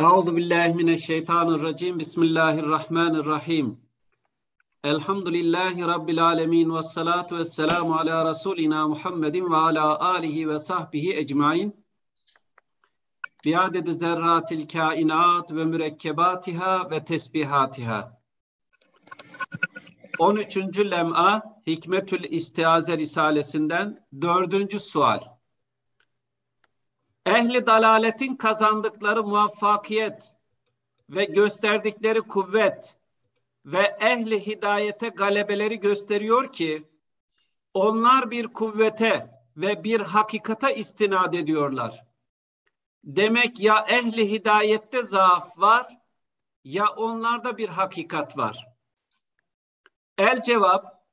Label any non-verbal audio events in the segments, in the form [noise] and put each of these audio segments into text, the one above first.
Euzu billahi mineşşeytanirracim. Bismillahirrahmanirrahim. Elhamdülillahi rabbil alamin ve salatu vesselamu ala rasulina Muhammedin ve ala alihi ve sahbihi ecmaîn. Biadedi zerratil kainat ve mürekkebatiha ve tesbihatiha. 13. lem'a Hikmetül İstiaze Risalesinden dördüncü sual. Ehli dalaletin kazandıkları muvaffakiyet ve gösterdikleri kuvvet ve ehli hidayete galebeleri gösteriyor ki onlar bir kuvvete ve bir hakikata istinad ediyorlar. Demek ya ehli hidayette zaaf var ya onlarda bir hakikat var. El cevap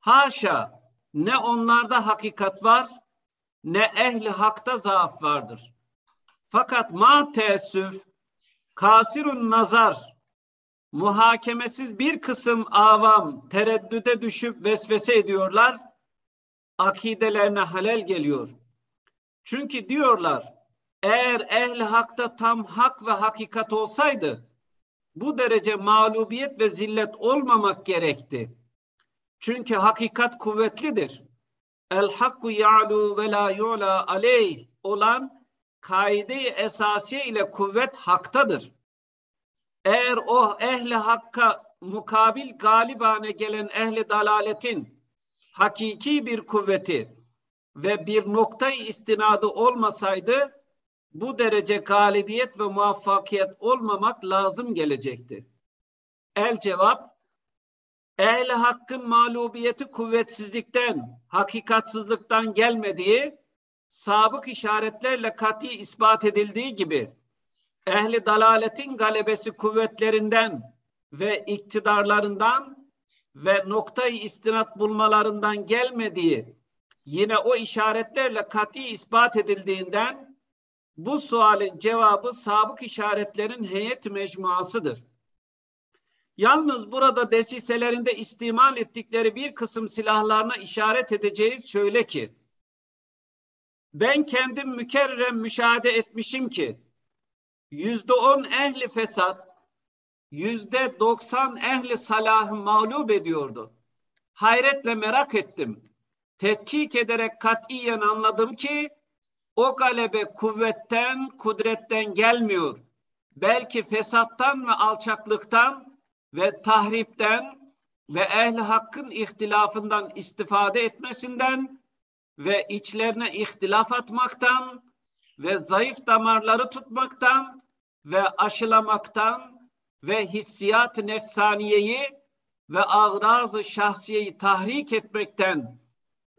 haşa ne onlarda hakikat var ne ehli hakta zaaf vardır. Fakat ma teessüf kasirun nazar muhakemesiz bir kısım avam tereddüde düşüp vesvese ediyorlar. Akidelerine halel geliyor. Çünkü diyorlar eğer ehli hakta tam hak ve hakikat olsaydı bu derece mağlubiyet ve zillet olmamak gerekti. Çünkü hakikat kuvvetlidir el hakku ya'lu ve la yu'la aleyh olan kaide-i esasiye ile kuvvet haktadır. Eğer o ehli hakka mukabil galibane gelen ehli dalaletin hakiki bir kuvveti ve bir noktayı istinadı olmasaydı bu derece galibiyet ve muvaffakiyet olmamak lazım gelecekti. El cevap ehli hakkın mağlubiyeti kuvvetsizlikten, hakikatsızlıktan gelmediği, sabık işaretlerle kati ispat edildiği gibi, ehli dalaletin galebesi kuvvetlerinden ve iktidarlarından ve noktayı istinat bulmalarından gelmediği, yine o işaretlerle kati ispat edildiğinden, bu sualin cevabı sabık işaretlerin heyet mecmuasıdır. Yalnız burada desiselerinde istimal ettikleri bir kısım silahlarına işaret edeceğiz şöyle ki ben kendim mükerrem müşahede etmişim ki yüzde on ehli fesat yüzde doksan ehli salahı mağlup ediyordu. Hayretle merak ettim. Tetkik ederek katiyen anladım ki o galebe kuvvetten, kudretten gelmiyor. Belki fesattan ve alçaklıktan ve tahripten ve ehli hakkın ihtilafından istifade etmesinden ve içlerine ihtilaf atmaktan ve zayıf damarları tutmaktan ve aşılamaktan ve hissiyat nefsaniyeyi ve ağraz-ı şahsiyeyi tahrik etmekten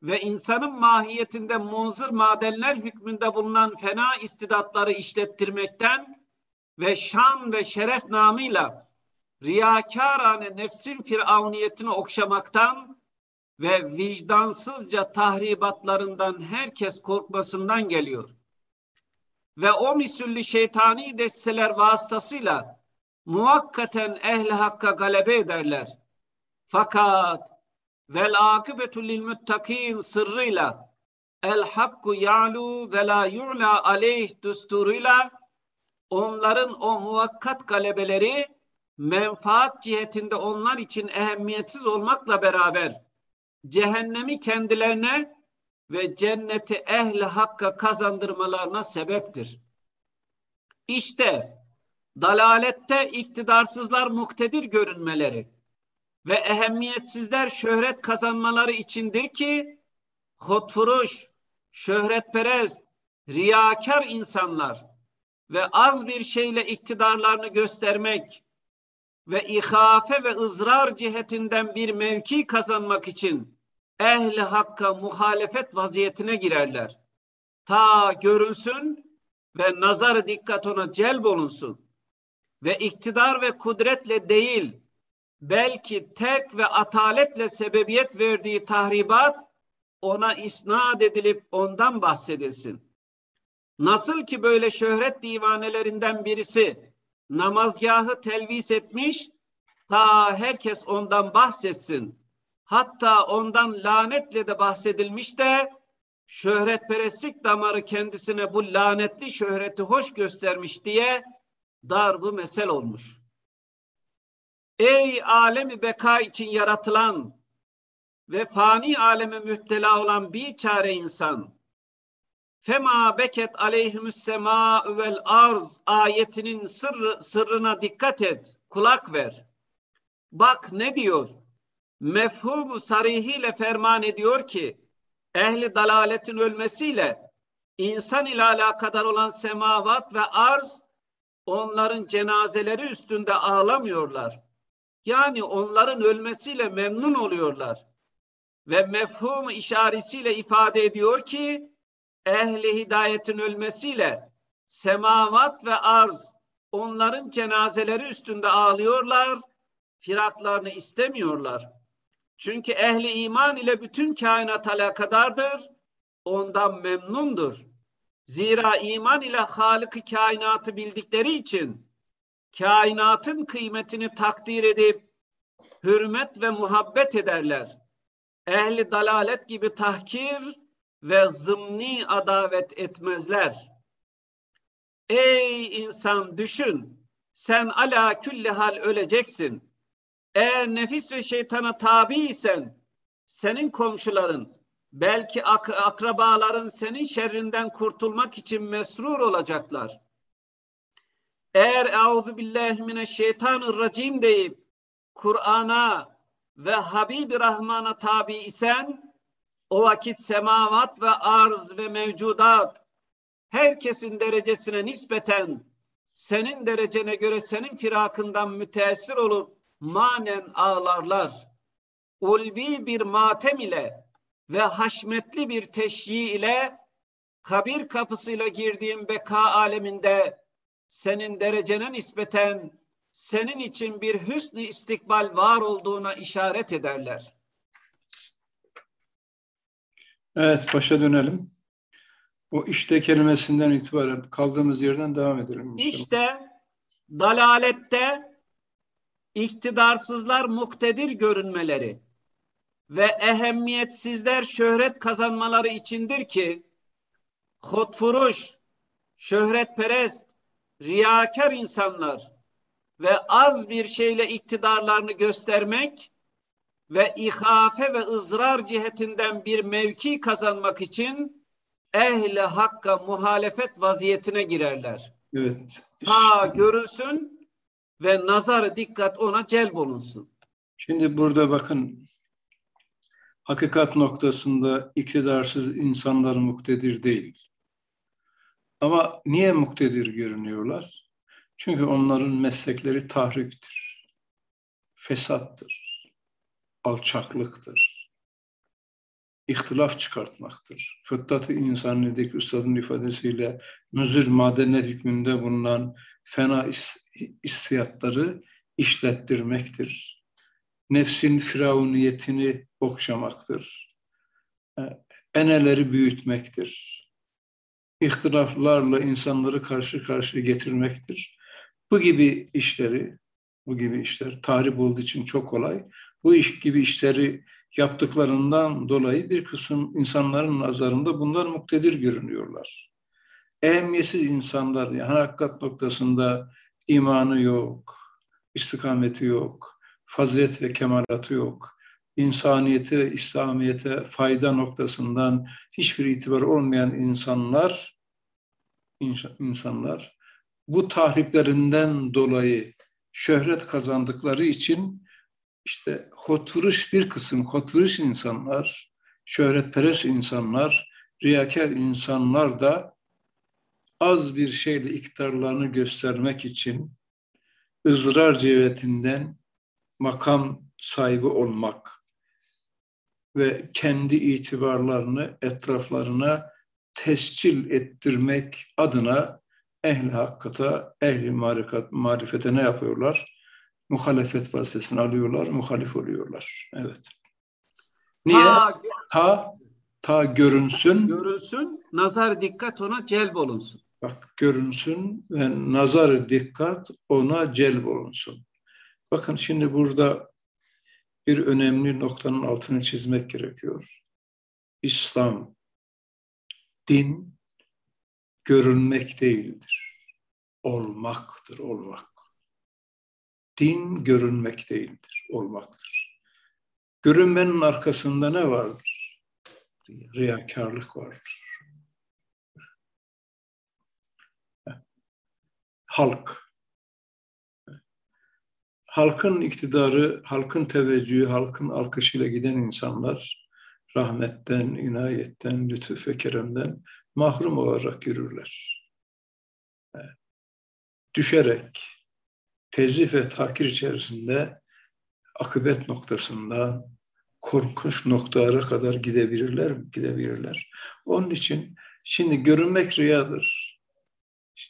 ve insanın mahiyetinde munzır madenler hükmünde bulunan fena istidatları işlettirmekten ve şan ve şeref namıyla riyakarane nefsin firavniyetini okşamaktan ve vicdansızca tahribatlarından herkes korkmasından geliyor. Ve o misülli şeytani desteler vasıtasıyla muhakkaten ehli hakka galebe ederler. Fakat vel akıbetu lil muttakin sırrıyla el hakku ya'lu ve la yu'la aleyh düsturuyla onların o muvakkat galebeleri menfaat cihetinde onlar için ehemmiyetsiz olmakla beraber cehennemi kendilerine ve cenneti ehli hakka kazandırmalarına sebeptir. İşte dalalette iktidarsızlar muktedir görünmeleri ve ehemmiyetsizler şöhret kazanmaları içindir ki hotfuruş, şöhretperest, riyakar insanlar ve az bir şeyle iktidarlarını göstermek ve ihafe ve ızrar cihetinden bir mevki kazanmak için ehli hakka muhalefet vaziyetine girerler. Ta görünsün ve nazar dikkat ona celb olunsun. Ve iktidar ve kudretle değil, belki terk ve ataletle sebebiyet verdiği tahribat ona isnat edilip ondan bahsedilsin. Nasıl ki böyle şöhret divanelerinden birisi namazgahı telvis etmiş, ta herkes ondan bahsetsin. Hatta ondan lanetle de bahsedilmiş de şöhretperestlik damarı kendisine bu lanetli şöhreti hoş göstermiş diye darbu mesel olmuş. Ey alemi beka için yaratılan ve fani aleme müptela olan bir çare insan. Fema beket aleyhimüs sema vel arz ayetinin sırrı, sırrına dikkat et, kulak ver. Bak ne diyor? Mefhumu sarihiyle ferman ediyor ki ehli dalaletin ölmesiyle insan ile alakadar olan semavat ve arz onların cenazeleri üstünde ağlamıyorlar. Yani onların ölmesiyle memnun oluyorlar. Ve mefhum işaretiyle ifade ediyor ki ehli hidayetin ölmesiyle semavat ve arz onların cenazeleri üstünde ağlıyorlar, firaklarını istemiyorlar. Çünkü ehli iman ile bütün kainat alakadardır, ondan memnundur. Zira iman ile Halık-ı kainatı bildikleri için kainatın kıymetini takdir edip hürmet ve muhabbet ederler. Ehli dalalet gibi tahkir ve zımni adavet etmezler. Ey insan düşün, sen ala külli hal öleceksin. Eğer nefis ve şeytana tabi isen, senin komşuların, belki ak akrabaların senin şerrinden kurtulmak için mesrur olacaklar. Eğer euzu billahi mineşşeytanirracim deyip Kur'an'a ve Habib-i Rahman'a tabi isen o vakit semavat ve arz ve mevcudat herkesin derecesine nispeten senin derecene göre senin firakından müteessir olup manen ağlarlar. Ulvi bir matem ile ve haşmetli bir teşyi ile kabir kapısıyla girdiğin beka aleminde senin derecene nispeten senin için bir hüsnü istikbal var olduğuna işaret ederler. Evet, başa dönelim. O işte kelimesinden itibaren kaldığımız yerden devam edelim. İşte dalalette iktidarsızlar muktedir görünmeleri ve ehemmiyetsizler şöhret kazanmaları içindir ki hotfuruş, şöhretperest, riyakar insanlar ve az bir şeyle iktidarlarını göstermek ve ihafe ve ızrar cihetinden bir mevki kazanmak için ehli hakka muhalefet vaziyetine girerler. Evet. Ha görülsün ve nazar dikkat ona celb olunsun. Şimdi burada bakın hakikat noktasında iktidarsız insanlar muktedir değil. Ama niye muktedir görünüyorlar? Çünkü onların meslekleri tahriptir, fesattır, alçaklıktır, ihtilaf çıkartmaktır. Fıtrat-ı insanideki üstadın ifadesiyle müzür madenet hükmünde bulunan fena istiyatları işlettirmektir. Nefsin firavuniyetini okşamaktır. E, eneleri büyütmektir. İhtilaflarla insanları karşı karşıya getirmektir. Bu gibi işleri, bu gibi işler tahrip olduğu için çok kolay bu iş gibi işleri yaptıklarından dolayı bir kısım insanların nazarında bunlar muktedir görünüyorlar. Ehemmiyetsiz insanlar, yani hakikat noktasında imanı yok, istikameti yok, fazilet ve kemalatı yok, insaniyete, İslamiyete fayda noktasından hiçbir itibar olmayan insanlar, insanlar bu tahriplerinden dolayı şöhret kazandıkları için işte hotvuruş bir kısım hotvuruş insanlar, şöhretperest insanlar, riyakar insanlar da az bir şeyle iktidarlarını göstermek için ızrar cihetinden makam sahibi olmak ve kendi itibarlarını etraflarına tescil ettirmek adına ehli hakkata, ehli marifete ne yapıyorlar? Muhalefet vazifesini alıyorlar, muhalif oluyorlar. Evet. Niye? Ta, ta, ta görünsün. Görünsün, nazar dikkat ona celb olunsun. Bak görünsün ve nazar dikkat ona celb olunsun. Bakın şimdi burada bir önemli noktanın altını çizmek gerekiyor. İslam, din görünmek değildir. olmaktır, olmak. Din görünmek değildir, olmaktır. Görünmenin arkasında ne vardır? Riyakarlık vardır. Halk. Halkın iktidarı, halkın teveccühü, halkın alkışıyla giden insanlar rahmetten, inayetten, lütuf ve keremden mahrum olarak yürürler. Düşerek, tezif ve takir içerisinde akıbet noktasında korkunç noktalara kadar gidebilirler? Gidebilirler. Onun için şimdi görünmek riyadır.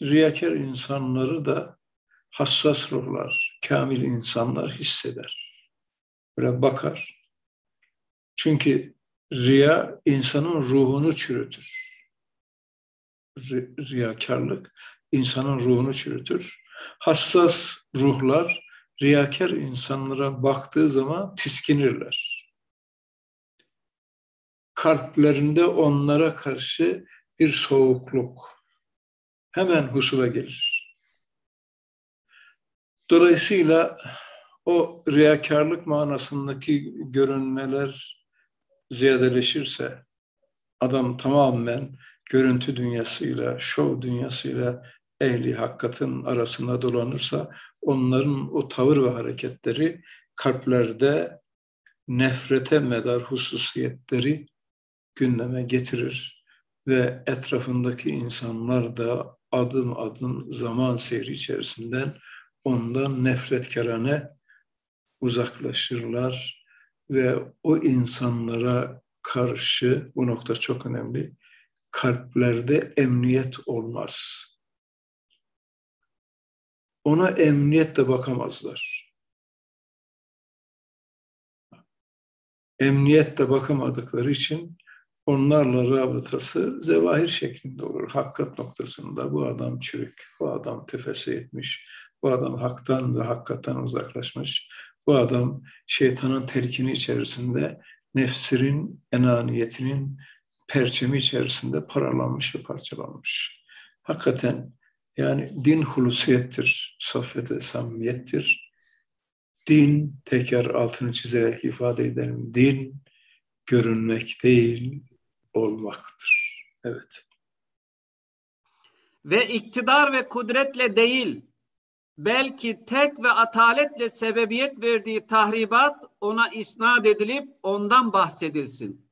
Riyakar insanları da hassas ruhlar, kamil insanlar hisseder. Böyle bakar. Çünkü riya insanın ruhunu çürütür. Riyakarlık insanın ruhunu çürütür. Hassas ruhlar riyakar insanlara baktığı zaman tiskinirler. Kalplerinde onlara karşı bir soğukluk hemen husula gelir. Dolayısıyla o riyakarlık manasındaki görünmeler ziyadeleşirse adam tamamen görüntü dünyasıyla, şov dünyasıyla ehli hakikatin arasında dolanırsa onların o tavır ve hareketleri kalplerde nefrete medar hususiyetleri gündeme getirir ve etrafındaki insanlar da adım adım zaman seyri içerisinden ondan nefretkarane uzaklaşırlar ve o insanlara karşı bu nokta çok önemli kalplerde emniyet olmaz. Ona emniyetle bakamazlar. Emniyetle bakamadıkları için onlarla rabıtası zevahir şeklinde olur. Hakikat noktasında bu adam çürük, bu adam tefessü etmiş, bu adam haktan ve hakikatten uzaklaşmış, bu adam şeytanın telkini içerisinde nefsinin, enaniyetinin perçemi içerisinde paralanmış ve parçalanmış. Hakikaten yani din hulusiyettir, saffet samimiyettir. Din, tekrar altını çizerek ifade edelim, din görünmek değil, olmaktır. Evet. Ve iktidar ve kudretle değil, belki tek ve ataletle sebebiyet verdiği tahribat ona isnat edilip ondan bahsedilsin.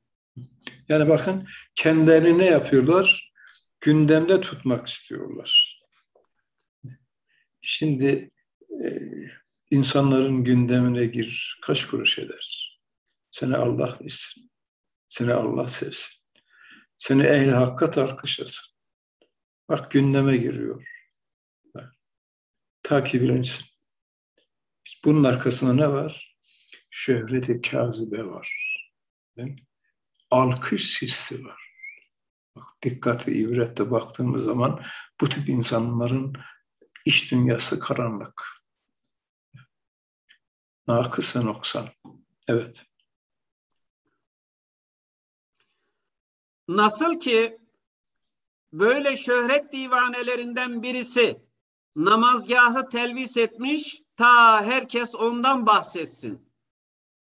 Yani bakın kendilerini ne yapıyorlar? Gündemde tutmak istiyorlar. Şimdi e, insanların gündemine gir, kaç kuruş eder? Seni Allah bilsin. Seni Allah sevsin. Seni ehli hakkat alkışlasın. Bak gündeme giriyor. Bak, ta ki bilinsin. Bunun arkasında ne var? Şöhreti kazibe var. Değil Alkış hissi var. Bak, dikkatli ibrette baktığımız zaman bu tip insanların iş dünyası karanlık. Nakısa noksan. Evet. Nasıl ki böyle şöhret divanelerinden birisi namazgahı telvis etmiş ta herkes ondan bahsetsin.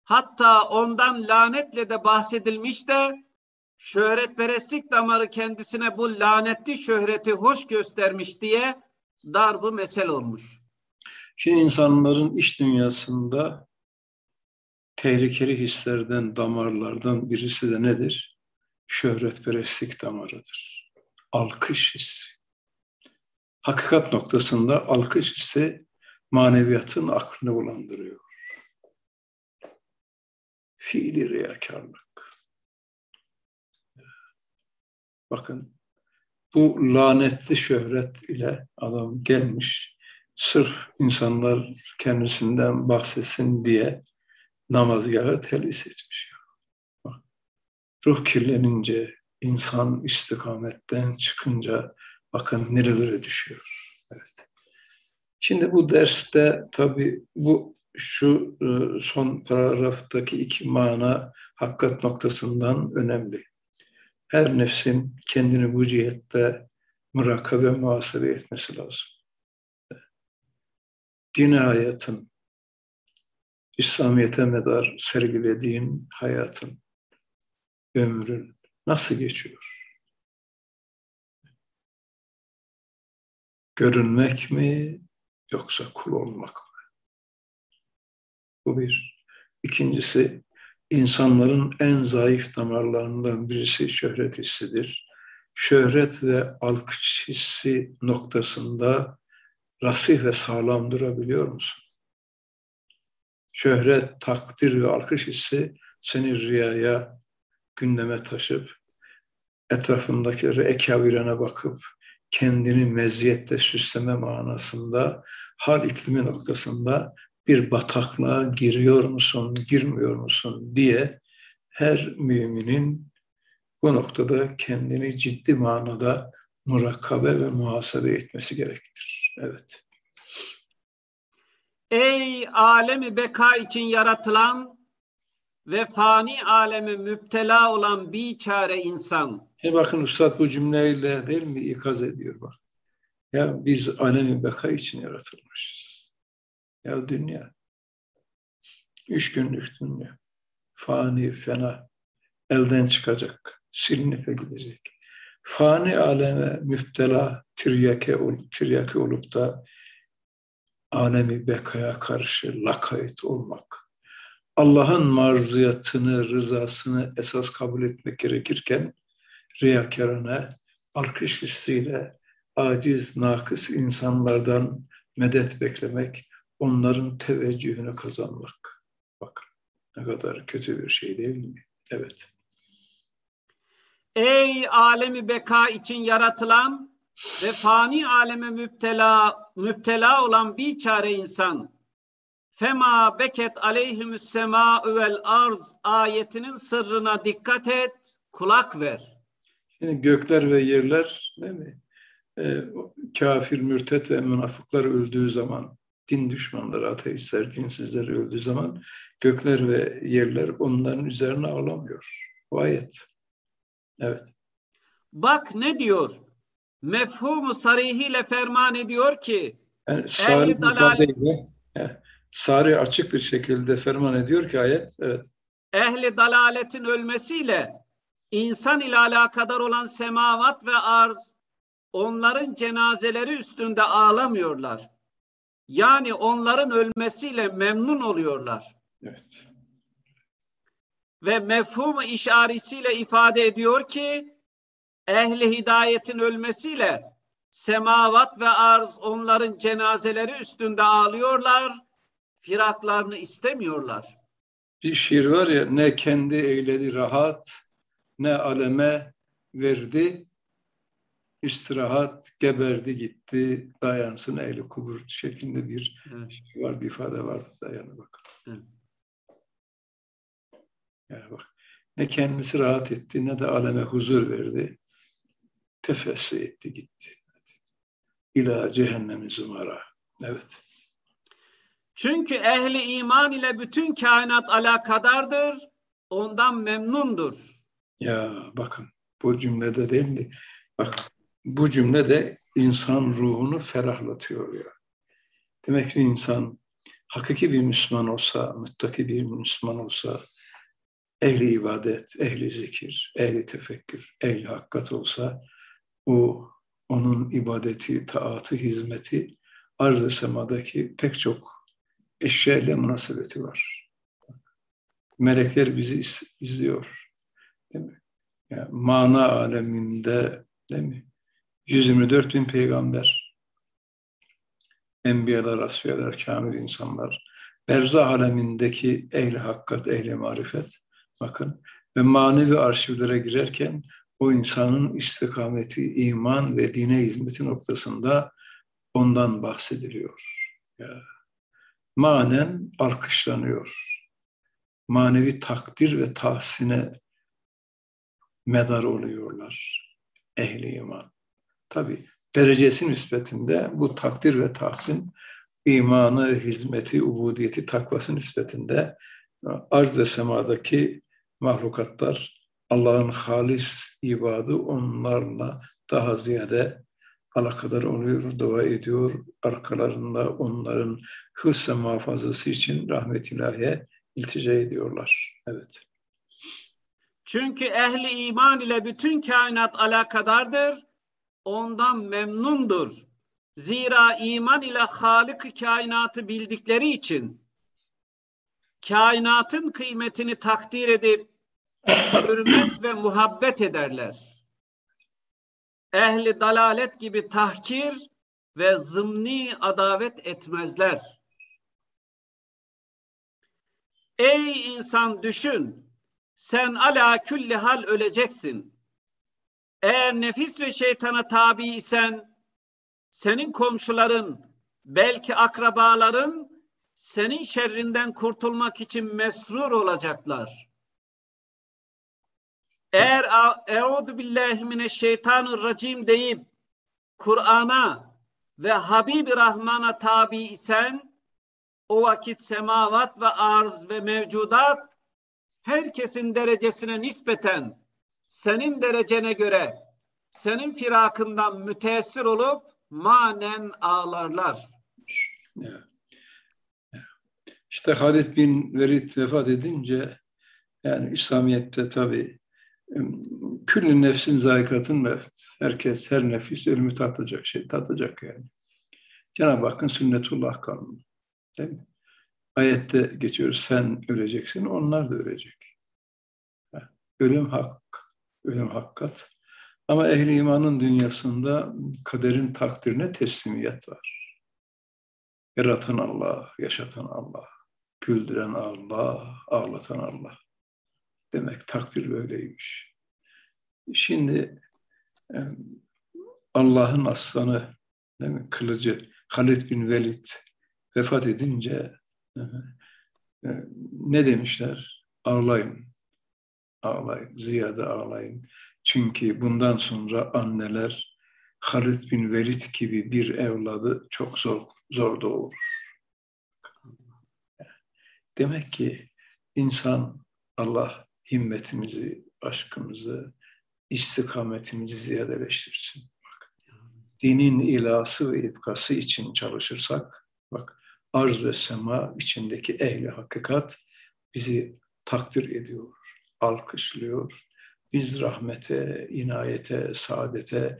Hatta ondan lanetle de bahsedilmiş de şöhretperestlik damarı kendisine bu lanetli şöhreti hoş göstermiş diye darbu mesel olmuş. Şimdi insanların iş dünyasında tehlikeli hislerden, damarlardan birisi de nedir? Şöhretperestlik damarıdır. Alkış hissi. Hakikat noktasında alkış hissi maneviyatın aklını bulandırıyor. Fiili riyakarlık. Bakın bu lanetli şöhret ile adam gelmiş sırf insanlar kendisinden bahsetsin diye namazgahı telvis etmiş. Ruh kirlenince, insan istikametten çıkınca bakın nerelere düşüyor. Evet. Şimdi bu derste tabii bu şu e, son paragraftaki iki mana hakikat noktasından önemli her nefsin kendini bu cihette murakabe muhasebe etmesi lazım. dini hayatın, İslamiyet'e medar sergilediğin hayatın, ömrün nasıl geçiyor? Görünmek mi yoksa kul olmak mı? Bu bir. İkincisi, insanların en zayıf damarlarından birisi şöhret hissidir. Şöhret ve alkış hissi noktasında rasih ve sağlam durabiliyor musun? Şöhret, takdir ve alkış hissi seni riyaya, gündeme taşıp, etrafındakileri ekavirene bakıp, kendini meziyette süsleme manasında, hal iklimi noktasında bir bataklığa giriyor musun, girmiyor musun diye her müminin bu noktada kendini ciddi manada murakabe ve muhasebe etmesi gerektir. Evet. Ey alemi beka için yaratılan ve fani aleme müptela olan bir çare insan. E bakın Üstad bu cümleyle değil mi ikaz ediyor bak. Ya biz alemi beka için yaratılmışız. Ya dünya. Üç günlük dünya. Fani, fena. Elden çıkacak. Silinip gidecek. Fani aleme müptela, tiryake, tiryake olup da alemi bekaya karşı lakayt olmak. Allah'ın marziyatını, rızasını esas kabul etmek gerekirken riyakarına, alkış hissiyle aciz, nakıs insanlardan medet beklemek, onların teveccühünü kazanmak. Bak ne kadar kötü bir şey değil mi? Evet. Ey alemi beka için yaratılan ve fani aleme müptela müptela olan bir çare insan fema beket aleyhimüs sema vel arz ayetinin sırrına dikkat et, kulak ver. Şimdi gökler ve yerler değil mi? Ee, kafir, mürtet ve münafıklar öldüğü zaman, din düşmanları, ateistler, dinsizler öldüğü zaman gökler ve yerler onların üzerine ağlamıyor. Bu ayet. Evet. Bak ne diyor? Mefhumu sarihiyle ferman ediyor ki yani sari ifadeyle, sari açık bir şekilde ferman ediyor ki ayet. Evet. Ehli dalaletin ölmesiyle insan ile alakadar olan semavat ve arz onların cenazeleri üstünde ağlamıyorlar. Yani onların ölmesiyle memnun oluyorlar. Evet. Ve mefhumu işaretiyle ifade ediyor ki ehli hidayetin ölmesiyle semavat ve arz onların cenazeleri üstünde ağlıyorlar, firaklarını istemiyorlar. Bir şiir var ya ne kendi eyledi rahat, ne aleme verdi, istirahat geberdi gitti, dayansın ehli kubur şeklinde bir evet. şey vardı, ifade vardı dayanı bak. Evet. Yani bak ne kendisi rahat etti ne de aleme huzur verdi tefessü etti gitti. İlâ cehennemi zumara. Evet. Çünkü ehli iman ile bütün kainat alakadardır, ondan memnundur. Ya bakın bu cümlede değil mi? Bak bu cümle de insan ruhunu ferahlatıyor ya. Demek ki insan hakiki bir Müslüman olsa, muttaki bir Müslüman olsa, ehli ibadet, ehli zikir, ehli tefekkür, ehli hakkat olsa o onun ibadeti, taatı, hizmeti arz-ı semadaki pek çok eşya ile münasebeti var. Melekler bizi izliyor. Değil mi? Yani mana aleminde değil mi? 124 bin peygamber, enbiyalar, asfiyeler, kamil insanlar, berzah alemindeki ehli hakkat, ehli marifet, bakın ve manevi arşivlere girerken o insanın istikameti, iman ve dine hizmeti noktasında ondan bahsediliyor. Ya. Manen alkışlanıyor. Manevi takdir ve tahsine medar oluyorlar ehli iman. Tabi derecesi nispetinde bu takdir ve tahsin imanı, hizmeti, ubudiyeti, takvası nispetinde arz ve semadaki mahlukatlar Allah'ın halis ibadı onlarla daha ziyade alakadar oluyor, dua ediyor. Arkalarında onların ve muhafazası için rahmet ilahiye iltica ediyorlar. Evet. Çünkü ehli iman ile bütün kainat alakadardır. Ondan memnundur. Zira iman ile Halık kainatı bildikleri için kainatın kıymetini takdir edip hürmet ve muhabbet ederler. Ehli dalalet gibi tahkir ve zımni adavet etmezler. Ey insan düşün, sen ala külli hal öleceksin. Eğer nefis ve şeytana tabi isen, senin komşuların, belki akrabaların senin şerrinden kurtulmak için mesrur olacaklar. Eğer Euzu billahi mineşşeytanirracim deyip Kur'an'a ve Habib-i Rahman'a tabi isen o vakit semavat ve arz ve mevcudat herkesin derecesine nispeten senin derecene göre senin firakından müteessir olup manen ağlarlar. İşte Halid bin Velid vefat edince yani İslamiyet'te tabi küllü nefsin zayikatın mevt. Herkes, her nefis ölümü tatacak şey, tatacak yani. Cenab-ı Hakk'ın sünnetullah kanunu. Değil mi? Ayette geçiyoruz, sen öleceksin, onlar da ölecek. Ölüm hak, ölüm hakkat. Ama ehli imanın dünyasında kaderin takdirine teslimiyet var. Yaratan Allah, yaşatan Allah, güldüren Allah, ağlatan Allah. Demek takdir böyleymiş. Şimdi Allah'ın aslanı, değil mi? kılıcı Halid bin Velid vefat edince ne demişler? Ağlayın, ağlayın, ziyade ağlayın. Çünkü bundan sonra anneler Halid bin Velid gibi bir evladı çok zor, zor doğurur. Demek ki insan Allah himmetimizi, aşkımızı, istikametimizi ziyadeleştirsin. Bak, dinin ilası ve ipkası için çalışırsak, bak arz ve sema içindeki ehli hakikat bizi takdir ediyor, alkışlıyor. Biz rahmete, inayete, saadete,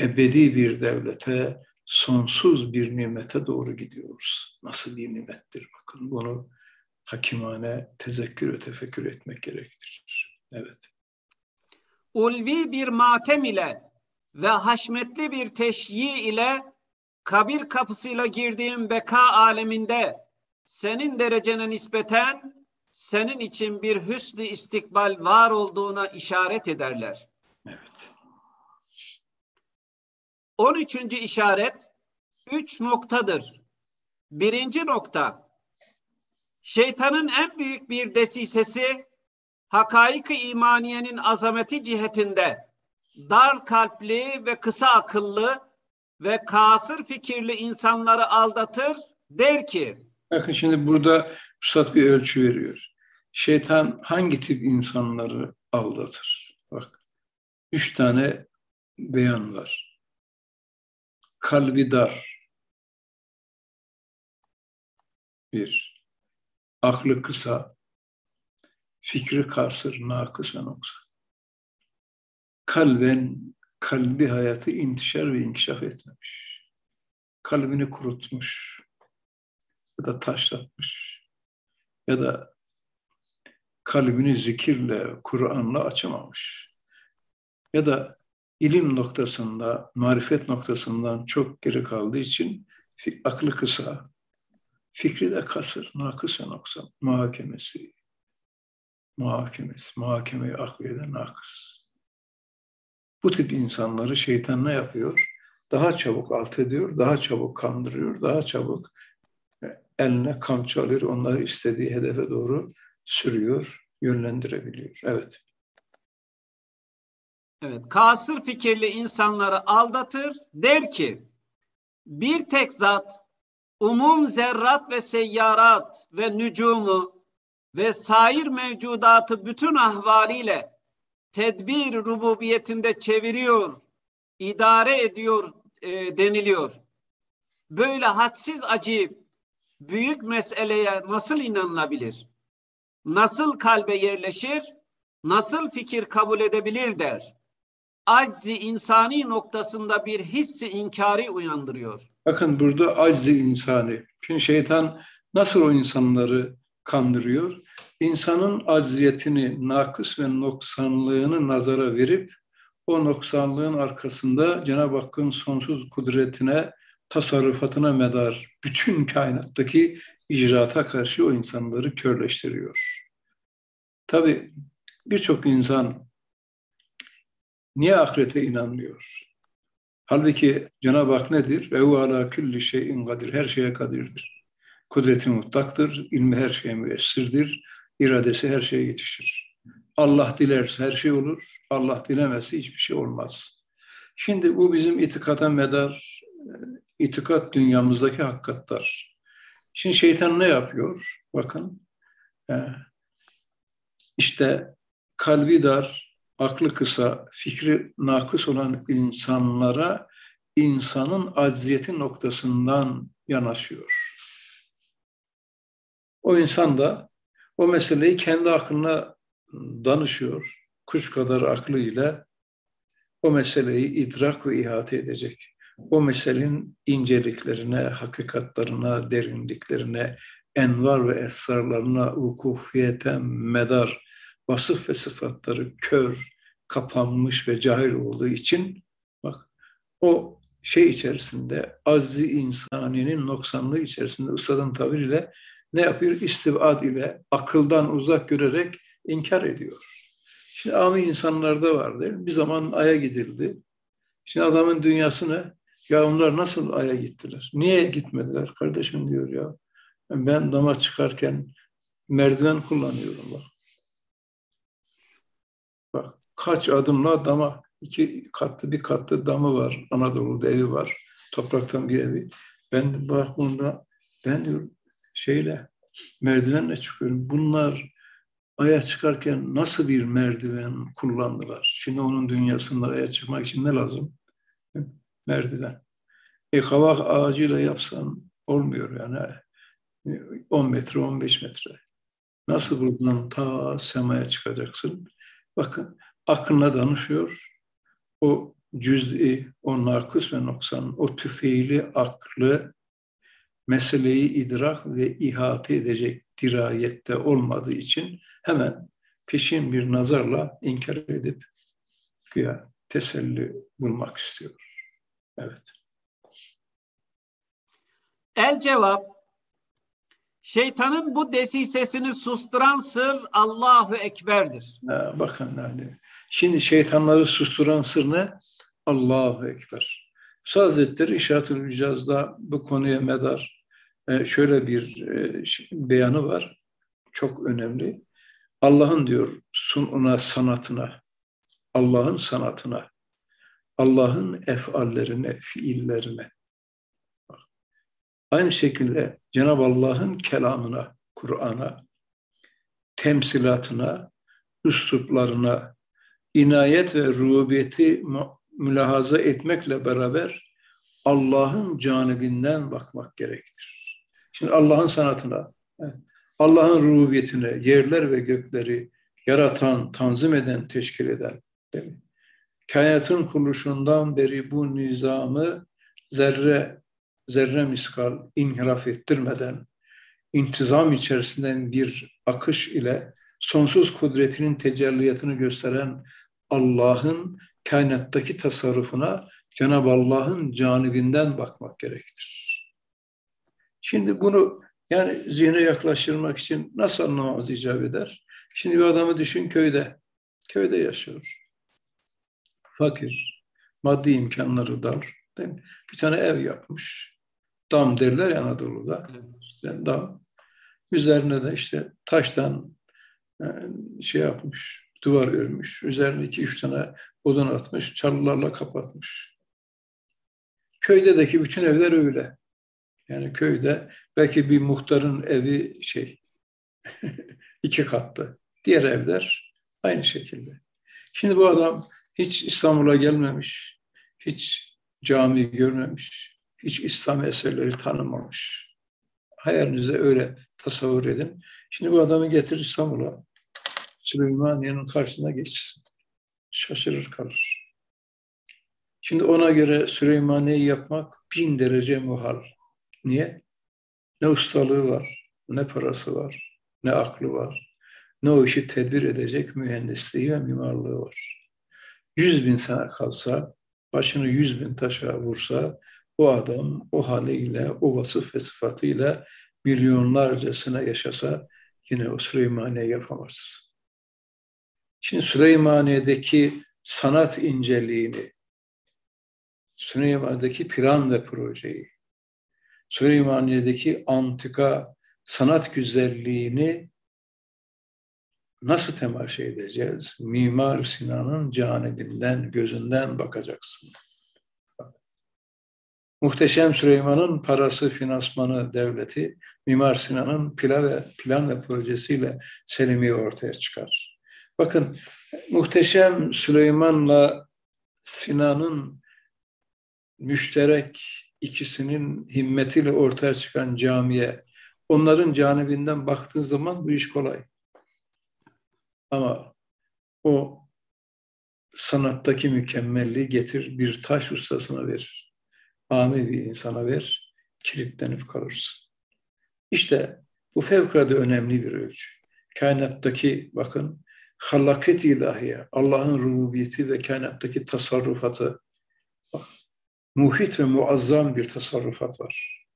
ebedi bir devlete, sonsuz bir nimete doğru gidiyoruz. Nasıl bir nimettir bakın bunu hakimane tezekkür ve tefekkür etmek gerektirir. Evet. Ulvi bir matem ile ve haşmetli bir teşyi ile kabir kapısıyla girdiğin beka aleminde senin derecene nispeten senin için bir hüsnü istikbal var olduğuna işaret ederler. Evet. 13. işaret üç noktadır. Birinci nokta Şeytanın en büyük bir desisesi hakaik-ı imaniyenin azameti cihetinde dar kalpli ve kısa akıllı ve kasır fikirli insanları aldatır der ki Bakın şimdi burada Üstad bir ölçü veriyor. Şeytan hangi tip insanları aldatır? Bak üç tane beyan var. Kalbi dar. Bir aklı kısa, fikri kasır, nakıs ve noksa. Kalben, kalbi hayatı intişar ve inkişaf etmemiş. Kalbini kurutmuş ya da taşlatmış ya da kalbini zikirle, Kur'an'la açamamış. Ya da ilim noktasında, marifet noktasından çok geri kaldığı için aklı kısa, Fikri de kasır, nakıs ve noksan, muhakemesi, muhakemesi, muhakemeyi akıyede nakıs. Bu tip insanları şeytan ne yapıyor? Daha çabuk alt ediyor, daha çabuk kandırıyor, daha çabuk eline kamçı alıyor, onları istediği hedefe doğru sürüyor, yönlendirebiliyor. Evet. Evet, kasır fikirli insanları aldatır, der ki, bir tek zat umum zerrat ve seyyarat ve nücumu ve sair mevcudatı bütün ahvaliyle tedbir rububiyetinde çeviriyor, idare ediyor e, deniliyor. Böyle hadsiz acı büyük meseleye nasıl inanılabilir? Nasıl kalbe yerleşir? Nasıl fikir kabul edebilir der. Aczi insani noktasında bir hissi inkari uyandırıyor. Bakın burada aczi insani. Şimdi şeytan nasıl o insanları kandırıyor? İnsanın acziyetini, nakıs ve noksanlığını nazara verip o noksanlığın arkasında Cenab-ı Hakk'ın sonsuz kudretine, tasarrufatına medar bütün kainattaki icraata karşı o insanları körleştiriyor. Tabi birçok insan niye ahirete inanmıyor? Halbuki Cenab-ı Hak nedir? Ve ala külli şeyin kadir. Her şeye kadirdir. Kudreti mutlaktır, ilmi her şeye müessirdir, iradesi her şeye yetişir. Allah dilerse her şey olur, Allah dilemezse hiçbir şey olmaz. Şimdi bu bizim itikata medar, itikat dünyamızdaki hakikatler. Şimdi şeytan ne yapıyor? Bakın, e, işte kalbi dar, aklı kısa, fikri nakıs olan insanlara insanın acziyeti noktasından yanaşıyor. O insan da o meseleyi kendi aklına danışıyor. Kuş kadar aklıyla o meseleyi idrak ve ihate edecek. O meselenin inceliklerine, hakikatlarına, derinliklerine, envar ve esrarlarına, ukufiyete medar vasıf ve sıfatları kör, kapanmış ve cahil olduğu için bak o şey içerisinde azzi insaninin noksanlığı içerisinde ustadın tabiriyle ne yapıyor? İstibad ile akıldan uzak görerek inkar ediyor. Şimdi ami insanlarda var? Bir zaman Ay'a gidildi. Şimdi adamın dünyasını ya onlar nasıl Ay'a gittiler? Niye gitmediler? Kardeşim diyor ya. Ben dama çıkarken merdiven kullanıyorum bak. Bak kaç adımla dama iki katlı bir katlı damı var. Anadolu'da evi var. Topraktan bir evi. Ben bak bunda ben diyor şeyle merdivenle çıkıyorum. Bunlar aya çıkarken nasıl bir merdiven kullandılar? Şimdi onun dünyasında aya çıkmak için ne lazım? Merdiven. E kavak ağacıyla yapsan olmuyor yani. 10 metre, 15 metre. Nasıl buradan ta semaya çıkacaksın? Bakın aklına danışıyor. O cüz'i, o nakıs ve noksan, o tüfeğli aklı meseleyi idrak ve ihate edecek dirayette olmadığı için hemen peşin bir nazarla inkar edip güya teselli bulmak istiyor. Evet. El cevap Şeytanın bu desisesini susturan sır Allahu Ekber'dir. Ha, bakın yani. Şimdi şeytanları susturan sır ne? Allahu Ekber. Musa Hazretleri İşaret-ül Hücaz'da bu konuya medar e, şöyle bir e, beyanı var. Çok önemli. Allah'ın diyor sununa, sanatına, Allah'ın sanatına, Allah'ın efallerine, fiillerine. Aynı şekilde Cenab-ı Allah'ın kelamına, Kur'an'a, temsilatına, üsluplarına, inayet ve rububiyeti mülahaza etmekle beraber Allah'ın canibinden bakmak gerektir. Şimdi Allah'ın sanatına, Allah'ın rububiyetine, yerler ve gökleri yaratan, tanzim eden, teşkil eden, değil mi? Kainatın kuruluşundan beri bu nizamı zerre zerre miskal inhiraf ettirmeden intizam içerisinden bir akış ile sonsuz kudretinin tecelliyatını gösteren Allah'ın kainattaki tasarrufuna Cenab-ı Allah'ın canibinden bakmak gerektir. Şimdi bunu yani zihne yaklaştırmak için nasıl anlamamız icap eder? Şimdi bir adamı düşün köyde. Köyde yaşıyor. Fakir. Maddi imkanları dar. Değil mi? Bir tane ev yapmış. Dam derler ya Anadolu'da. İşte dam. Üzerine de işte taştan e, şey yapmış, duvar örmüş. Üzerine iki üç tane odun atmış, çalılarla kapatmış. Köydeki bütün evler öyle. Yani köyde belki bir muhtarın evi şey [laughs] iki katlı. Diğer evler aynı şekilde. Şimdi bu adam hiç İstanbul'a gelmemiş, hiç cami görmemiş, hiç İslam eserleri tanımamış. Hayalinize öyle tasavvur edin. Şimdi bu adamı getir İstanbul'a. Süleymaniye'nin karşısına geçsin. Şaşırır kalır. Şimdi ona göre Süleymaniye'yi yapmak bin derece muhal. Niye? Ne ustalığı var, ne parası var, ne aklı var, ne o işi tedbir edecek mühendisliği ve mimarlığı var. Yüz bin sene kalsa, başını yüz bin taşa vursa, o adam o haliyle, o vasıf ve sıfatıyla milyonlarcasına yaşasa yine o Süleymaniye yapamaz. Şimdi Süleymaniye'deki sanat inceliğini, Süleymaniye'deki plan ve projeyi, Süleymaniye'deki antika sanat güzelliğini nasıl temaşa edeceğiz? Mimar Sinan'ın canibinden, gözünden bakacaksın. Muhteşem Süleyman'ın parası, finansmanı, devleti, Mimar Sinan'ın plan ve, plan ve projesiyle Selimi'yi ortaya çıkar. Bakın Muhteşem Süleyman'la Sinan'ın müşterek ikisinin himmetiyle ortaya çıkan camiye onların canibinden baktığın zaman bu iş kolay. Ama o sanattaki mükemmelliği getir bir taş ustasına ver. Ami bir insana ver, kilitlenip kalırsın. İşte bu fevkalade önemli bir ölçü. Kainattaki bakın halaket ilahiye, Allah'ın rububiyeti ve kainattaki tasarrufatı, bak, muhit ve muazzam bir tasarrufat var.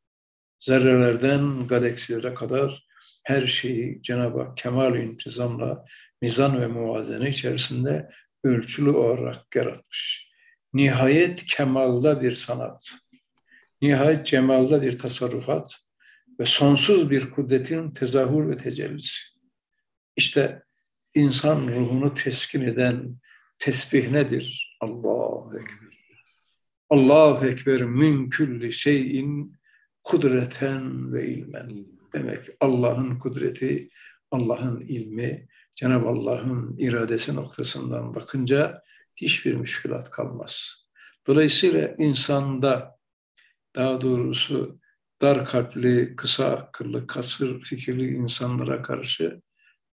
Zerrelerden galaksilere kadar her şeyi Cenab-ı Hak kemal intizamla, mizan ve muvazene içerisinde ölçülü olarak yaratmış. Nihayet kemalda bir sanat, nihayet cemalda bir tasarrufat ve sonsuz bir kudretin tezahür ve tecellisi. İşte insan ruhunu teskin eden tesbih nedir? Allahu Ekber. Allahu Ekber min külli şeyin kudreten ve ilmen. Demek Allah'ın kudreti, Allah'ın ilmi, Cenab-ı Allah'ın iradesi noktasından bakınca hiçbir müşkülat kalmaz. Dolayısıyla insanda daha doğrusu dar kalpli, kısa akıllı, kasır fikirli insanlara karşı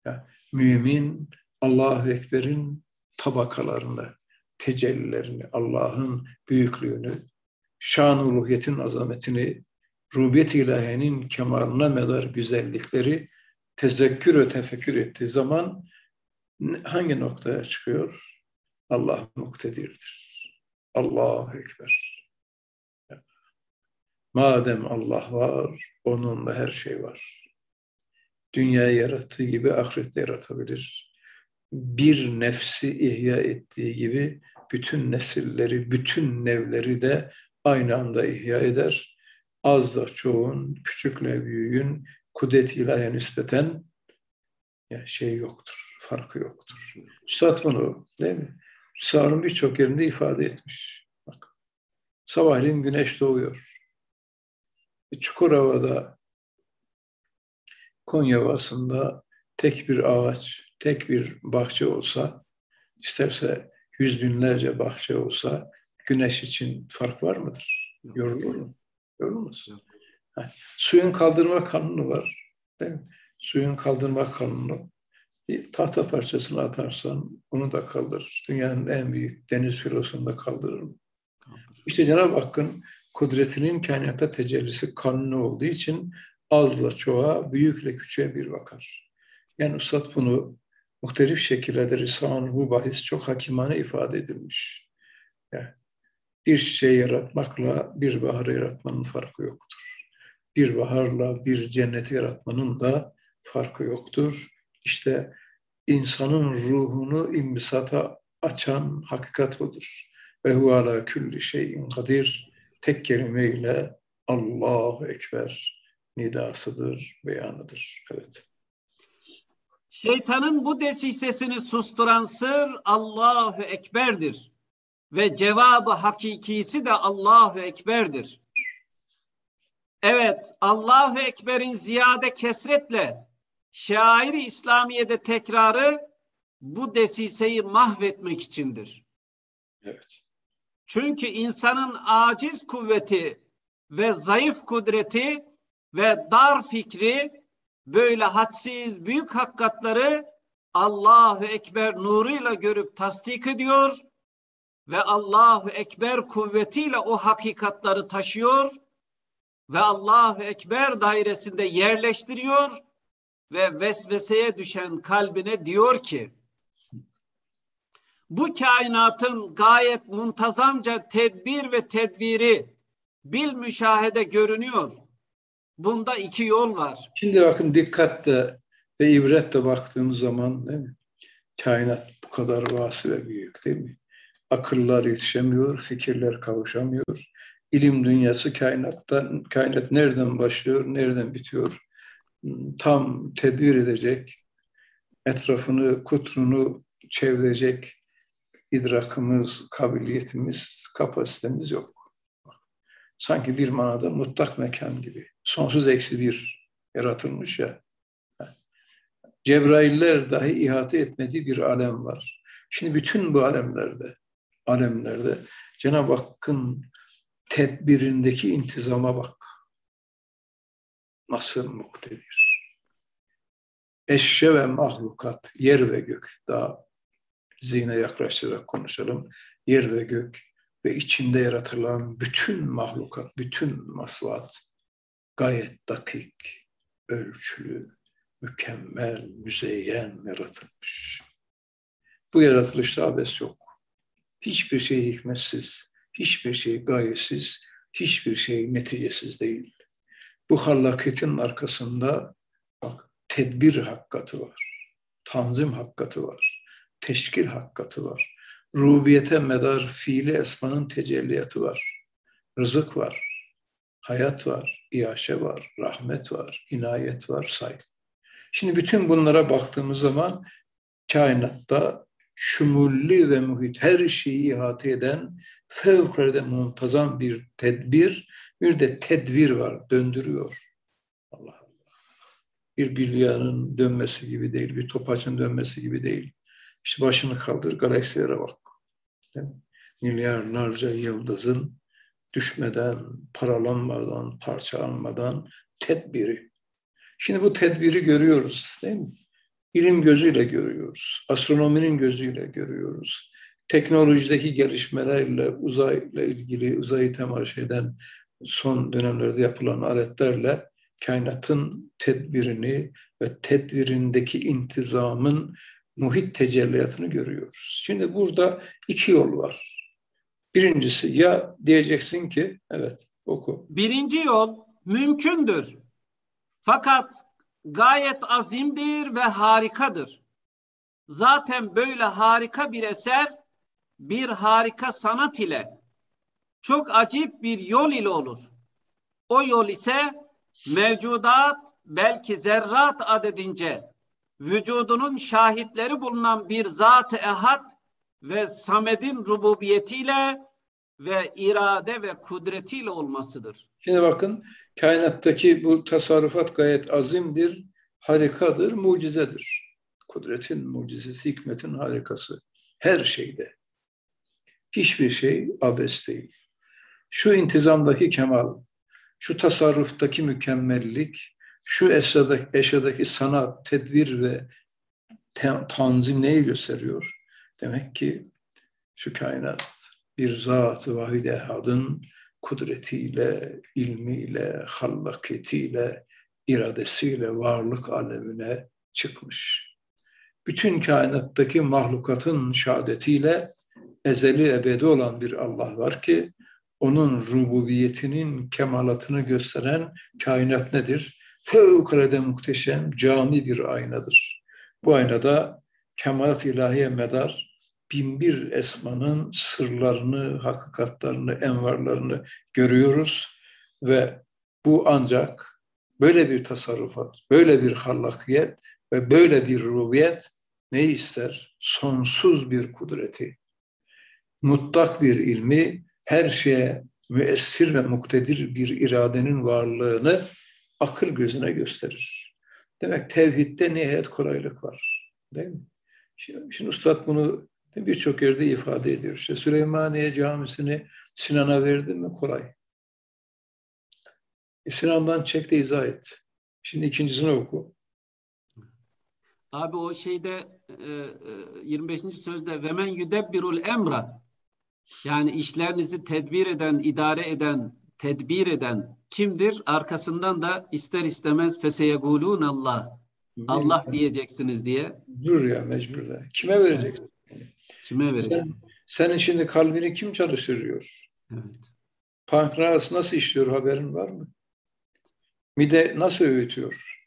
ya, mümin Allahu Ekber'in tabakalarını, tecellilerini, Allah'ın büyüklüğünü, şan uluhiyetin azametini, rubiyet ilahiyenin kemaline medar güzellikleri tezekkür ve tefekkür ettiği zaman hangi noktaya çıkıyor? Allah muktedirdir. Allahu Ekber. Madem Allah var, onunla her şey var. Dünyayı yarattığı gibi ahirette yaratabilir. Bir nefsi ihya ettiği gibi bütün nesilleri, bütün nevleri de aynı anda ihya eder. Az da çoğun, küçükle büyüğün kudret ilahe nispeten ya şey yoktur, farkı yoktur. Üstad bunu değil mi? Risale'nin birçok yerinde ifade etmiş. Bak, sabahleyin güneş doğuyor. Çukurova'da Konya Ovası'nda tek bir ağaç, tek bir bahçe olsa, isterse yüz binlerce bahçe olsa güneş için fark var mıdır? Yorulur mu? Yorulmaz. Suyun kaldırma kanunu var. Değil mi? Suyun kaldırma kanunu. Bir tahta parçasını atarsan onu da kaldırır. Dünyanın en büyük deniz filosunu da kaldırır mı? İşte Cenab-ı Hakk'ın kudretinin kainatta tecellisi kanunu olduğu için azla çoğa, büyükle küçüğe bir bakar. Yani Üstad bunu muhtelif şekillerde Risale-i bu bahis çok hakimane ifade edilmiş. Yani bir şey yaratmakla bir baharı yaratmanın farkı yoktur. Bir baharla bir cenneti yaratmanın da farkı yoktur. İşte insanın ruhunu imbisata açan hakikat budur. Ve hu ala külli şeyin kadir tek kelimeyle Allahu Ekber nidasıdır, beyanıdır. Evet. Şeytanın bu desisesini susturan sır Allahu Ekber'dir. Ve cevabı hakikisi de Allahu Ekber'dir. Evet, Allahu Ekber'in ziyade kesretle şairi İslamiye'de tekrarı bu desiseyi mahvetmek içindir. Evet. Çünkü insanın aciz kuvveti ve zayıf kudreti ve dar fikri böyle hadsiz büyük hakikatları Allahu Ekber nuruyla görüp tasdik ediyor ve Allahu Ekber kuvvetiyle o hakikatları taşıyor ve Allahu Ekber dairesinde yerleştiriyor ve vesveseye düşen kalbine diyor ki bu kainatın gayet muntazamca tedbir ve tedbiri bil müşahede görünüyor. Bunda iki yol var. Şimdi bakın dikkatle ve ibretle baktığımız zaman değil mi? Kainat bu kadar vası ve büyük değil mi? Akıllar yetişemiyor, fikirler kavuşamıyor. İlim dünyası kainattan, kainat nereden başlıyor, nereden bitiyor? Tam tedbir edecek, etrafını, kutrunu çevirecek idrakımız, kabiliyetimiz, kapasitemiz yok. Sanki bir manada mutlak mekan gibi. Sonsuz eksi bir yaratılmış ya. Cebrailler dahi ihate etmediği bir alem var. Şimdi bütün bu alemlerde, alemlerde Cenab-ı Hakk'ın tedbirindeki intizama bak. Nasıl muktedir. Eşye ve mahlukat, yer ve gök, daha zihne yaklaştırarak konuşalım. Yer ve gök ve içinde yaratılan bütün mahlukat, bütün masvat gayet dakik, ölçülü, mükemmel, müzeyyen yaratılmış. Bu yaratılışta abes yok. Hiçbir şey hikmetsiz, hiçbir şey gayesiz, hiçbir şey neticesiz değil. Bu hallaketin arkasında bak tedbir hakkatı var, tanzim hakkatı var, teşkil hakkatı var. Rubiyete medar fiili esmanın tecelliyatı var. Rızık var, hayat var, iaşe var, rahmet var, inayet var, say. Şimdi bütün bunlara baktığımız zaman kainatta şumulli ve muhit her şeyi ihate eden fevkalade muntazam bir tedbir, bir de tedvir var, döndürüyor. Allah Allah. Bir bilyanın dönmesi gibi değil, bir topaçın dönmesi gibi değil. İşte başını kaldır, galaksilere bak. Değil mi? Milyarlarca yıldızın düşmeden, paralanmadan, parçalanmadan tedbiri. Şimdi bu tedbiri görüyoruz değil mi? İlim gözüyle görüyoruz, astronominin gözüyle görüyoruz. Teknolojideki gelişmelerle, uzayla ilgili, uzayı temaşa eden son dönemlerde yapılan aletlerle kainatın tedbirini ve tedbirindeki intizamın muhit tecelliyatını görüyoruz. Şimdi burada iki yol var. Birincisi ya diyeceksin ki, evet oku. Birinci yol mümkündür. Fakat gayet azimdir ve harikadır. Zaten böyle harika bir eser bir harika sanat ile çok acip bir yol ile olur. O yol ise mevcudat belki zerrat adedince vücudunun şahitleri bulunan bir zat-ı ehad ve Samed'in rububiyetiyle ve irade ve kudretiyle olmasıdır. Şimdi bakın kainattaki bu tasarrufat gayet azimdir, harikadır, mucizedir. Kudretin mucizesi, hikmetin harikası. Her şeyde. Hiçbir şey abes değil. Şu intizamdaki kemal, şu tasarruftaki mükemmellik, şu eşyadaki, eşyadaki sanat, tedbir ve tanzim neyi gösteriyor? Demek ki şu kainat bir zat-ı vahid ehadın kudretiyle, ilmiyle, hallakiyetiyle, iradesiyle varlık alemine çıkmış. Bütün kainattaki mahlukatın şehadetiyle ezeli ebedi olan bir Allah var ki onun rububiyetinin kemalatını gösteren kainat nedir? Fevkalade muhteşem cami bir aynadır. Bu aynada kemalat ilahiye medar binbir esmanın sırlarını, hakikatlarını, envarlarını görüyoruz ve bu ancak böyle bir tasarrufat, böyle bir hallakiyet ve böyle bir rubiyet ne ister? Sonsuz bir kudreti, mutlak bir ilmi, her şeye müessir ve muktedir bir iradenin varlığını akıl gözüne gösterir. Demek tevhidde nihayet kolaylık var. Değil mi? Şimdi, şimdi Üstad bunu Birçok yerde ifade ediyor. İşte Süleymaniye Camisi'ni Sinan'a verdi mi kolay. E Sinan'dan çek de izah et. Şimdi ikincisini oku. Abi o şeyde 25. E, sözde ve men yudebbirul emra yani işlerinizi tedbir eden, idare eden, tedbir eden kimdir? Arkasından da ister istemez feseyegulun Allah. Allah diyeceksiniz diye. Dur ya mecburda. Kime vereceksin? Kime vereceksin? Sen, senin şimdi kalbini kim çalıştırıyor? Evet. Pankreas nasıl işliyor haberin var mı? Mide nasıl öğütüyor?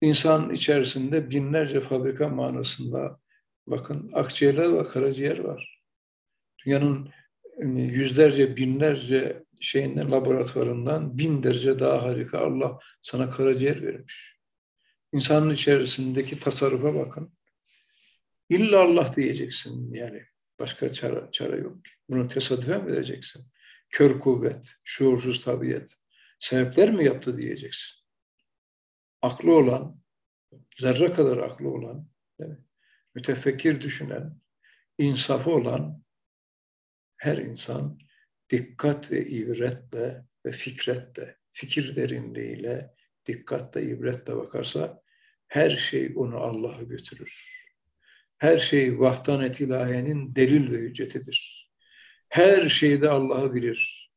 İnsan içerisinde binlerce fabrika manasında bakın akciğerler ve karaciğer var. Dünyanın yüzlerce, binlerce şeyinden, laboratuvarından bin derece daha harika Allah sana karaciğer vermiş. İnsanın içerisindeki tasarrufa bakın. İlla Allah diyeceksin yani. Başka çare, çare yok. Bunu tesadüfen mi vereceksin? Kör kuvvet, şuursuz tabiat. Sebepler mi yaptı diyeceksin. Aklı olan, zerre kadar aklı olan, mütefekkir düşünen, insafı olan her insan dikkat ve ibretle ve fikretle, fikir derinliğiyle, dikkatle, ibretle bakarsa her şey onu Allah'a götürür. Her şey vahdanet ilahiyenin delil ve hüccetidir. Her şeyde Allah'ı bilir.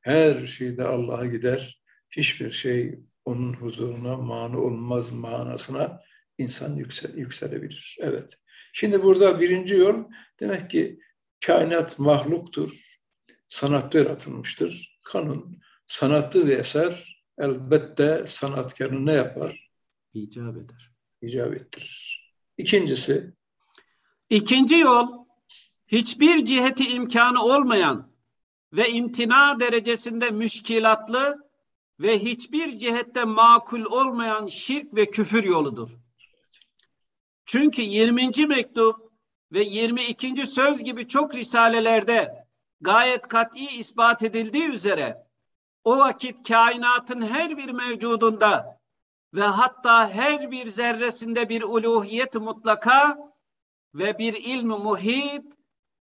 Her şeyde Allah'a gider. Hiçbir şey onun huzuruna mani olmaz manasına insan yüksel, yükselebilir. Evet. Şimdi burada birinci yol demek ki kainat mahluktur. Sanatta yaratılmıştır. Kanun, sanatlı ve eser elbette sanatkarını ne yapar? İcap eder. İcap ettirir. İkincisi İkinci yol hiçbir ciheti imkanı olmayan ve imtina derecesinde müşkilatlı ve hiçbir cihette makul olmayan şirk ve küfür yoludur. Çünkü 20. mektup ve 22. söz gibi çok risalelerde gayet kat'i ispat edildiği üzere o vakit kainatın her bir mevcudunda ve hatta her bir zerresinde bir uluhiyet mutlaka ve bir ilmi muhit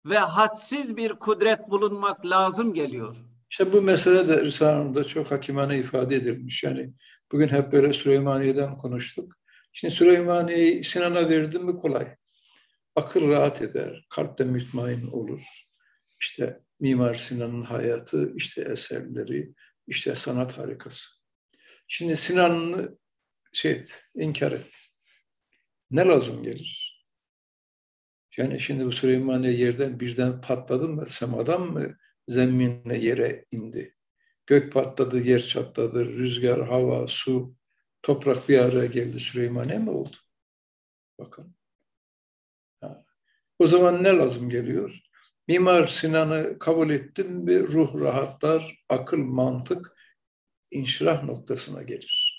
ve hadsiz bir kudret bulunmak lazım geliyor. İşte bu mesele de Risale'de çok hakimane ifade edilmiş. Yani bugün hep böyle Süleymaniye'den konuştuk. Şimdi Süleymaniye'yi Sinan'a verdim mi kolay. Akıl rahat eder, kalp de mütmain olur. İşte Mimar Sinan'ın hayatı, işte eserleri, işte sanat harikası. Şimdi Sinan'ı şey et, inkar et. Ne lazım gelir? Yani şimdi bu Süleymaniye yerden birden patladı mı, semadan mı zemminle yere indi? Gök patladı, yer çatladı, rüzgar, hava, su, toprak bir araya geldi. Süleymaniye mi oldu? Bakın. Ha. O zaman ne lazım geliyor? Mimar Sinan'ı kabul ettim bir ruh rahatlar, akıl, mantık inşirah noktasına gelir.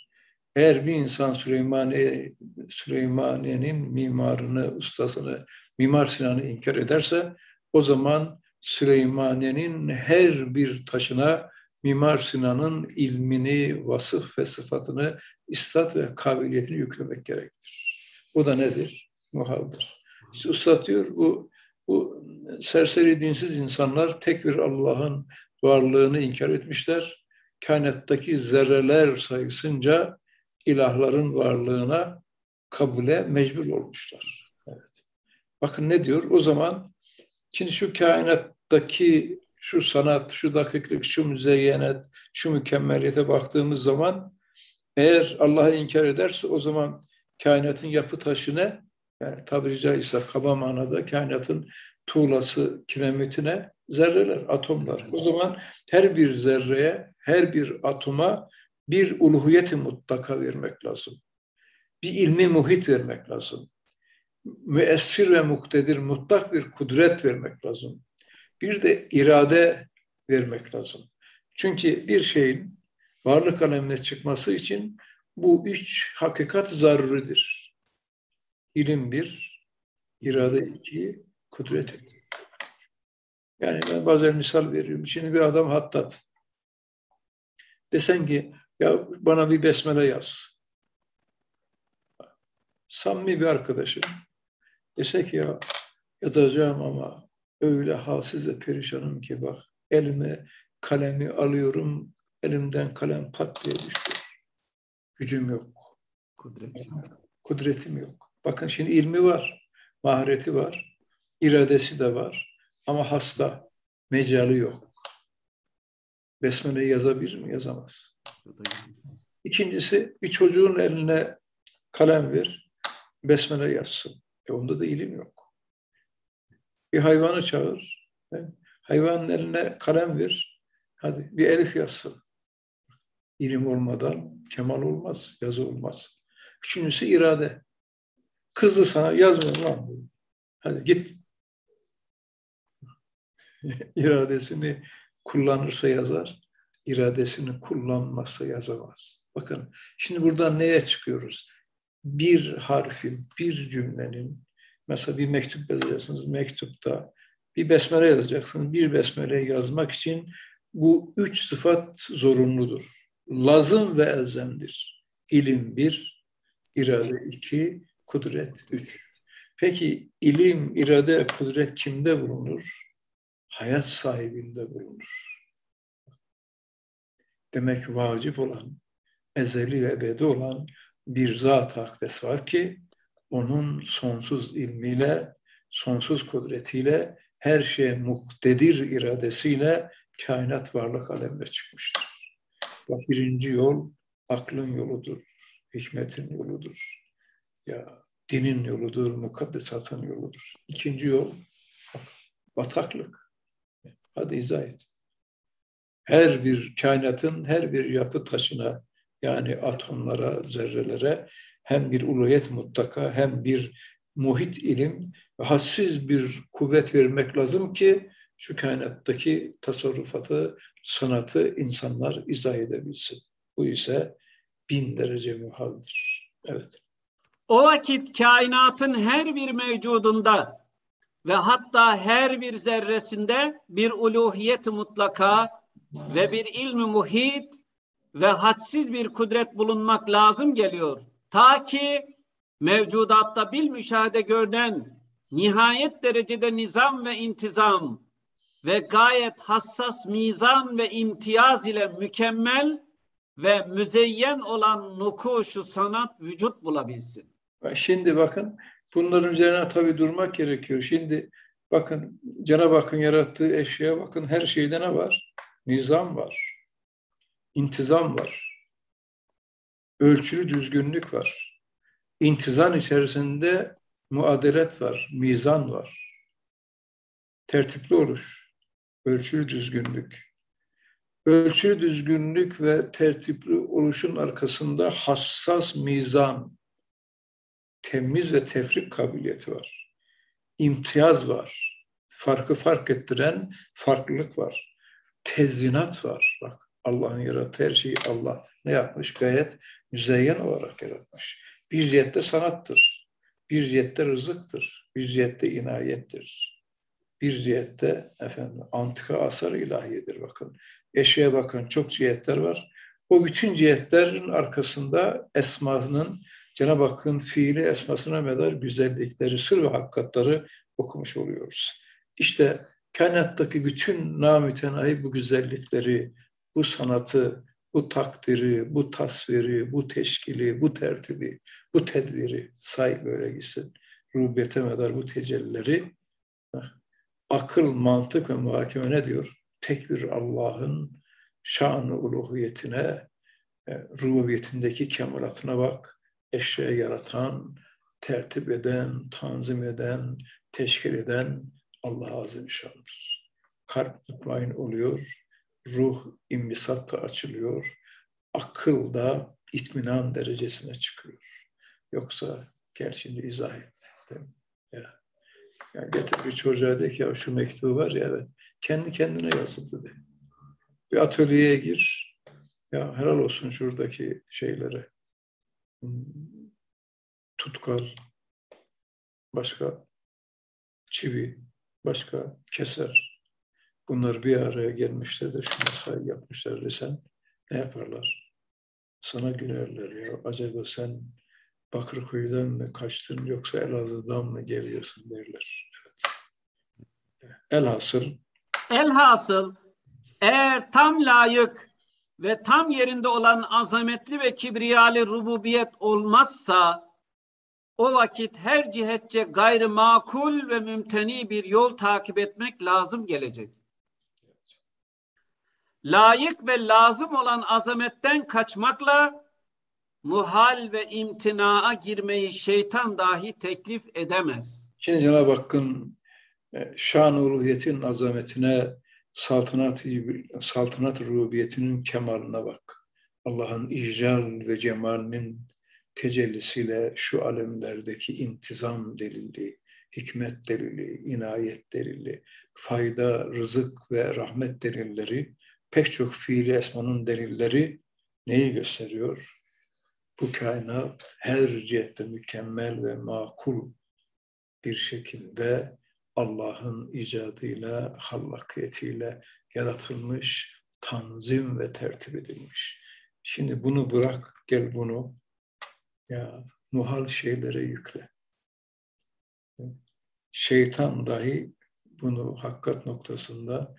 Eğer bir insan Süleymaniye, Süleymaniye'nin mimarını, ustasını, Mimar Sinan'ı inkar ederse o zaman Süleymaniye'nin her bir taşına Mimar Sinan'ın ilmini, vasıf ve sıfatını, istat ve kabiliyetini yüklemek gerektir. Bu da nedir? Muhaldır. İşte Üstad diyor bu, bu serseri dinsiz insanlar tek bir Allah'ın varlığını inkar etmişler. Kainattaki zerreler sayısınca ilahların varlığına kabule mecbur olmuşlar. Evet. Bakın ne diyor? O zaman şimdi şu kainattaki şu sanat, şu dakiklik, şu müzeyyenet, şu mükemmeliyete baktığımız zaman eğer Allah'ı inkar ederse o zaman kainatın yapı taşı ne? Yani tabiri caizse kaba manada kainatın tuğlası, kiremitine zerreler, atomlar. O zaman her bir zerreye, her bir atoma bir uluhiyeti mutlaka vermek lazım. Bir ilmi muhit vermek lazım. Müessir ve muktedir mutlak bir kudret vermek lazım. Bir de irade vermek lazım. Çünkü bir şeyin varlık alemine çıkması için bu üç hakikat zaruridir. İlim bir, irade iki, kudret iki. Yani ben bazen misal veriyorum. Şimdi bir adam hattat. Desen ki ya bana bir besmele yaz. Samimi bir arkadaşım. Dese ki ya, yazacağım ama öyle halsiz ve perişanım ki bak elime kalemi alıyorum, elimden kalem pat diye düşüyor. Gücüm yok. Kudret. Kudretim yok. Bakın şimdi ilmi var, mahareti var, iradesi de var ama hasta, mecali yok. Besmele'yi yazabilir mi? Yazamaz. İkincisi bir çocuğun eline kalem ver, besmele yazsın. E onda da ilim yok. Bir hayvanı çağır, hayvanın eline kalem ver, hadi bir elif yazsın. İlim olmadan kemal olmaz, yazı olmaz. Üçüncüsü irade. Kızdı sana yazmıyorum lan. Hadi git. [laughs] İradesini kullanırsa yazar, iradesini kullanmazsa yazamaz. Bakın şimdi buradan neye çıkıyoruz? Bir harfin, bir cümlenin, mesela bir mektup yazacaksınız, mektupta bir besmele yazacaksınız. Bir besmele yazmak için bu üç sıfat zorunludur. Lazım ve elzemdir. İlim bir, irade iki, kudret üç. Peki ilim, irade, kudret kimde bulunur? Hayat sahibinde bulunur. Demek vacip olan, ezeli ve ebedi olan bir zat akdes var ki onun sonsuz ilmiyle, sonsuz kudretiyle, her şeye muktedir iradesiyle kainat varlık alemine çıkmıştır. Bak birinci yol aklın yoludur, hikmetin yoludur. Ya dinin yoludur, mukaddesatın yoludur. İkinci yol bataklık. Hadi izah et. Her bir kainatın her bir yapı taşına yani atomlara, zerrelere hem bir uluyet mutlaka hem bir muhit ilim hassiz bir kuvvet vermek lazım ki şu kainattaki tasarrufatı, sanatı insanlar izah edebilsin. Bu ise bin derece muhaldir. Evet. O vakit kainatın her bir mevcudunda ve hatta her bir zerresinde bir uluhiyet mutlaka ve bir ilmi muhit ve hadsiz bir kudret bulunmak lazım geliyor. Ta ki mevcudatta bil müşahede görünen nihayet derecede nizam ve intizam ve gayet hassas mizan ve imtiyaz ile mükemmel ve müzeyyen olan nukuşu sanat vücut bulabilsin. Şimdi bakın bunların üzerine tabii durmak gerekiyor. Şimdi bakın Cenab-ı Hakk'ın yarattığı eşyaya bakın her şeyde ne var? Nizam var. intizam var. Ölçülü düzgünlük var. İntizam içerisinde muadelet var, mizan var. Tertipli oluş, ölçülü düzgünlük. Ölçülü düzgünlük ve tertipli oluşun arkasında hassas mizan, temiz ve tefrik kabiliyeti var. İmtiyaz var. Farkı fark ettiren farklılık var. Tezinat var. Bak Allah'ın yarattığı her şeyi Allah ne yapmış? Gayet müzeyyen olarak yaratmış. Bir cihette sanattır. Bir cihette rızıktır. Bir cihette inayettir. Bir cihette efendim antika asar ilahiyedir bakın. Eşeğe bakın çok cihetler var. O bütün cihetlerin arkasında esmanın Cenab-ı Hakk'ın fiili esmasına medar güzellikleri, sır ve hakikatları okumuş oluyoruz. İşte kainattaki bütün namütenahi bu güzellikleri, bu sanatı, bu takdiri, bu tasviri, bu teşkili, bu tertibi, bu tedbiri say böyle gitsin. Rubiyete medar bu tecellileri akıl, mantık ve muhakeme ne diyor? Tek bir Allah'ın şan-ı uluhiyetine, e, rububiyetindeki kemalatına bak eşya yaratan, tertip eden, tanzim eden, teşkil eden Allah Azimüşşan'dır. Kalp mutmain oluyor, ruh imbisatta açılıyor, akıl da itminan derecesine çıkıyor. Yoksa gel şimdi izah et. Değil? Ya. Getir bir çocuğa de ki ya şu mektubu var ya evet. Kendi kendine yazıldı de. Bir atölyeye gir. Ya helal olsun şuradaki şeylere tutkal, başka çivi, başka keser. Bunlar bir araya gelmişler de şu mesai yapmışlar desen ne yaparlar? Sana gülerler ya. Acaba sen Bakırköy'den mi kaçtın yoksa Elazığ'dan mı geliyorsun derler. Evet. Elhasıl Elhasıl eğer tam layık ve tam yerinde olan azametli ve kibriyali rububiyet olmazsa o vakit her cihetçe gayrı makul ve mümteni bir yol takip etmek lazım gelecek. Layık ve lazım olan azametten kaçmakla muhal ve imtinaa girmeyi şeytan dahi teklif edemez. Şimdi Cenab-ı Hakk'ın e, şan uluhiyetin azametine, saltanat, saltanat rububiyetinin kemaline bak. Allah'ın ical ve cemalinin tecellisiyle şu alemlerdeki intizam delili, hikmet delili, inayet delili, fayda, rızık ve rahmet delilleri, pek çok fiili esmanın delilleri neyi gösteriyor? Bu kainat her cihette mükemmel ve makul bir şekilde Allah'ın icadıyla, hallakiyetiyle yaratılmış, tanzim ve tertip edilmiş. Şimdi bunu bırak, gel bunu ya muhal şeylere yükle. Şeytan dahi bunu hakikat noktasında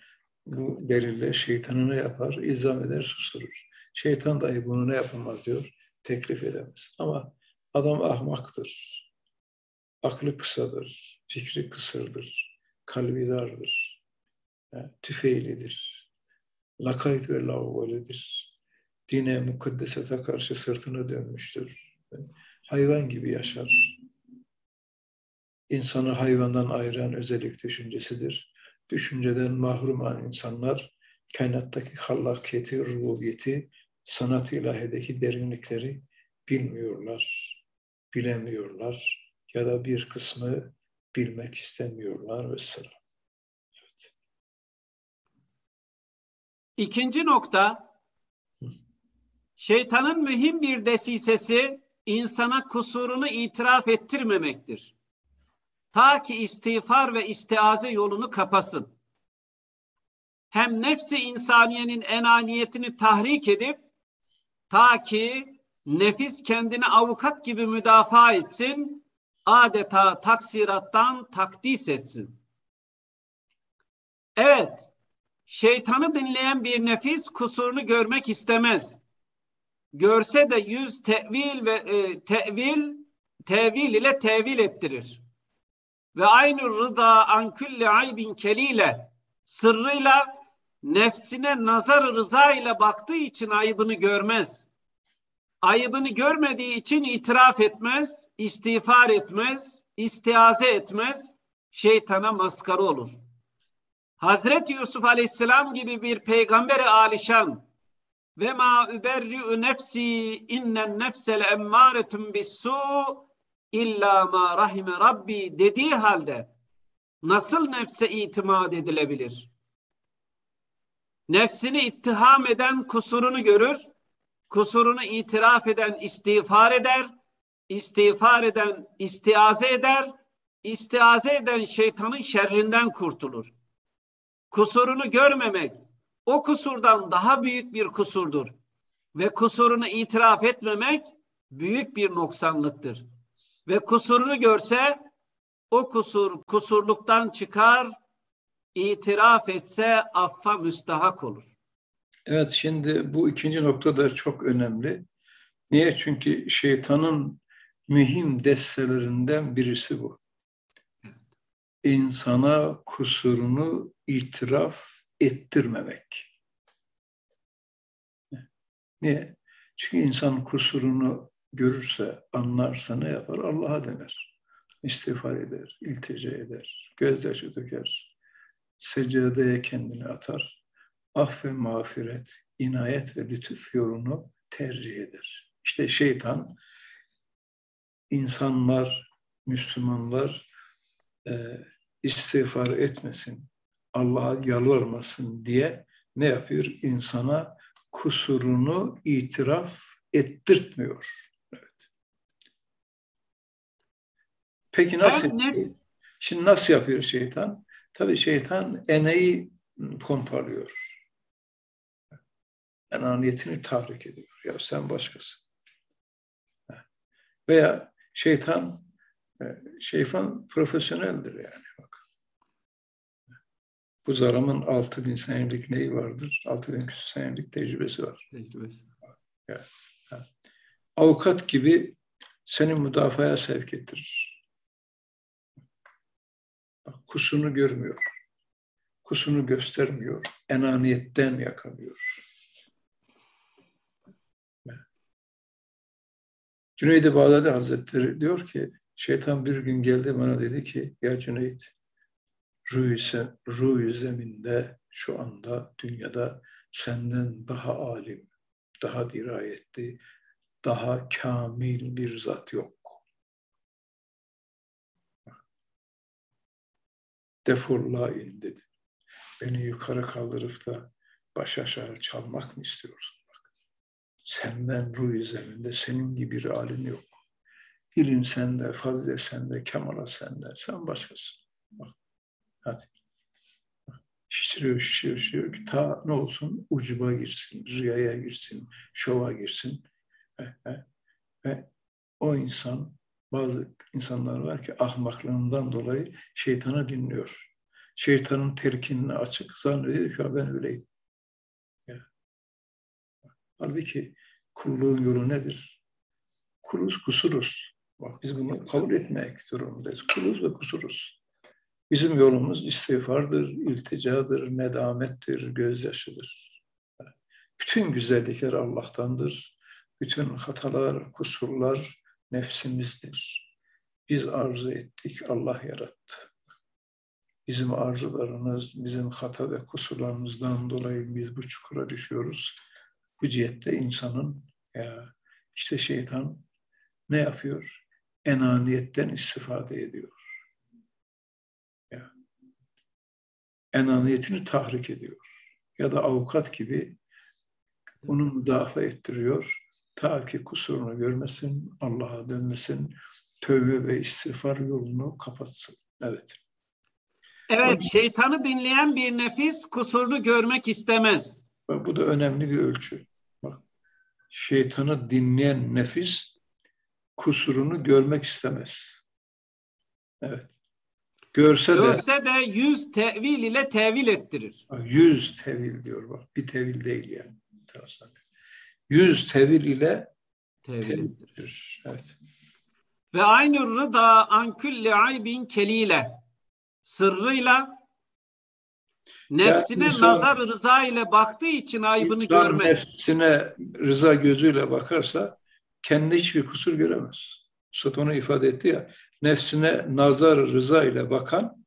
bu delille şeytanı ne yapar? İzam eder, susturur. Şeytan dahi bunu ne yapamaz diyor, teklif edemez. Ama adam ahmaktır, aklı kısadır, fikri kısırdır, kalbi dardır, yani tüfeğlidir, lakayt ve lavvalidir, dine mukaddesete karşı sırtını dönmüştür, hayvan gibi yaşar. İnsanı hayvandan ayıran özellik düşüncesidir. Düşünceden mahrum olan insanlar kainattaki hallakiyeti, rububiyeti, sanat ilahideki derinlikleri bilmiyorlar, bilemiyorlar ya da bir kısmı bilmek istemiyorlar vesselam. Evet. İkinci nokta, şeytanın mühim bir desisesi insana kusurunu itiraf ettirmemektir. Ta ki istiğfar ve istiaze yolunu kapasın. Hem nefsi insaniyenin enaniyetini tahrik edip ta ki nefis kendini avukat gibi müdafaa etsin, adeta taksirattan takdis etsin. Evet, şeytanı dinleyen bir nefis kusurunu görmek istemez. Görse de yüz tevil ve e, tevil tevil ile tevil ettirir. Ve aynı rıda an külli aybin keliyle sırrıyla nefsine nazar rıza ile baktığı için ayıbını görmez ayıbını görmediği için itiraf etmez, istiğfar etmez, istiaze etmez, şeytana maskara olur. Hazreti Yusuf Aleyhisselam gibi bir peygamberi alişan ve ma überri'u nefsi innen nefsel emmâretun bissu illa ma rahime rabbi dediği halde nasıl nefse itimat edilebilir? Nefsini ittiham eden kusurunu görür, kusurunu itiraf eden istiğfar eder, istiğfar eden istiaze eder, istiaze eden şeytanın şerrinden kurtulur. Kusurunu görmemek o kusurdan daha büyük bir kusurdur ve kusurunu itiraf etmemek büyük bir noksanlıktır. Ve kusurunu görse o kusur kusurluktan çıkar, itiraf etse affa müstahak olur. Evet şimdi bu ikinci nokta da çok önemli. Niye? Çünkü şeytanın mühim destelerinden birisi bu. İnsana kusurunu itiraf ettirmemek. Niye? Çünkü insan kusurunu görürse, anlarsa ne yapar? Allah'a döner. İstiğfar eder, iltica eder, gözyaşı döker, seccadeye kendini atar af ve mağfiret, inayet ve lütuf yolunu tercih eder. İşte şeytan insanlar, Müslümanlar e, istiğfar etmesin, Allah'a yalvarmasın diye ne yapıyor? İnsana kusurunu itiraf ettirtmiyor. Evet. Peki nasıl? yapıyor? Şimdi nasıl yapıyor şeytan? Tabii şeytan eneyi pompalıyor enaniyetini tahrik ediyor. Ya sen başkasın. Veya şeytan e, şeytan profesyoneldir yani. Bu zaramın 6000 senelik neyi vardır? 6000 küsur senelik tecrübesi var. Tecrübesi. Ya, ya. Avukat gibi seni müdafaya sevk ettirir. Bak, kusunu görmüyor. Kusunu göstermiyor. Enaniyetten yakalıyor. Cüneyd-i Bağdadi Hazretleri diyor ki, şeytan bir gün geldi bana dedi ki, ya Cüneyt, ruh zeminde şu anda dünyada senden daha alim, daha dirayetli, daha kamil bir zat yok. Defulla in dedi. Beni yukarı kaldırıp da baş aşağı çalmak mı istiyorsun? Bak, senden ruh zeminde senin gibi bir alim yok. İlim sende, fazilet sende, kemalat sende. Sen başkasın. Bak, hadi. Şişiriyor, şişiriyor, şişiriyor ki ta ne olsun ucuba girsin, rüyaya girsin, şova girsin. Ve o insan, bazı insanlar var ki ahmaklığından dolayı şeytanı dinliyor. Şeytanın terkinine açık zannediyor ki ben öyleyim. Ya. Halbuki kulluğun yolu nedir? Kuluz kusuruz. Bak biz bunu kabul etmek durumundayız. Kuluz ve kusuruz. Bizim yolumuz istiğfardır, ilticadır, nedamettir, gözyaşıdır. Bütün güzellikler Allah'tandır. Bütün hatalar, kusurlar nefsimizdir. Biz arzu ettik, Allah yarattı. Bizim arzularımız, bizim hata ve kusurlarımızdan dolayı biz bu çukura düşüyoruz. Bu cihette insanın ya işte şeytan ne yapıyor? Enaniyetten istifade ediyor. Enaniyetini tahrik ediyor. Ya da avukat gibi onu müdafaa ettiriyor Ta ki kusurunu görmesin, Allah'a dönmesin, tövbe ve istiğfar yolunu kapatsın. Evet. Evet, şeytanı dinleyen bir nefis kusurunu görmek istemez. Bak, bu da önemli bir ölçü. Bak, şeytanı dinleyen nefis kusurunu görmek istemez. Evet. Görse, Görse de, de yüz tevil ile tevil ettirir. Yüz tevil diyor bak. Bir tevil değil yani. Enteresan yüz tevil ile tevildir. Evet. Ve aynı rıda an külli aybin keliyle sırrıyla nefsine yani insan, nazar rıza ile baktığı için aybını görmez. Nefsine rıza gözüyle bakarsa kendi hiçbir kusur göremez. Üstad onu ifade etti ya. Nefsine nazar rıza ile bakan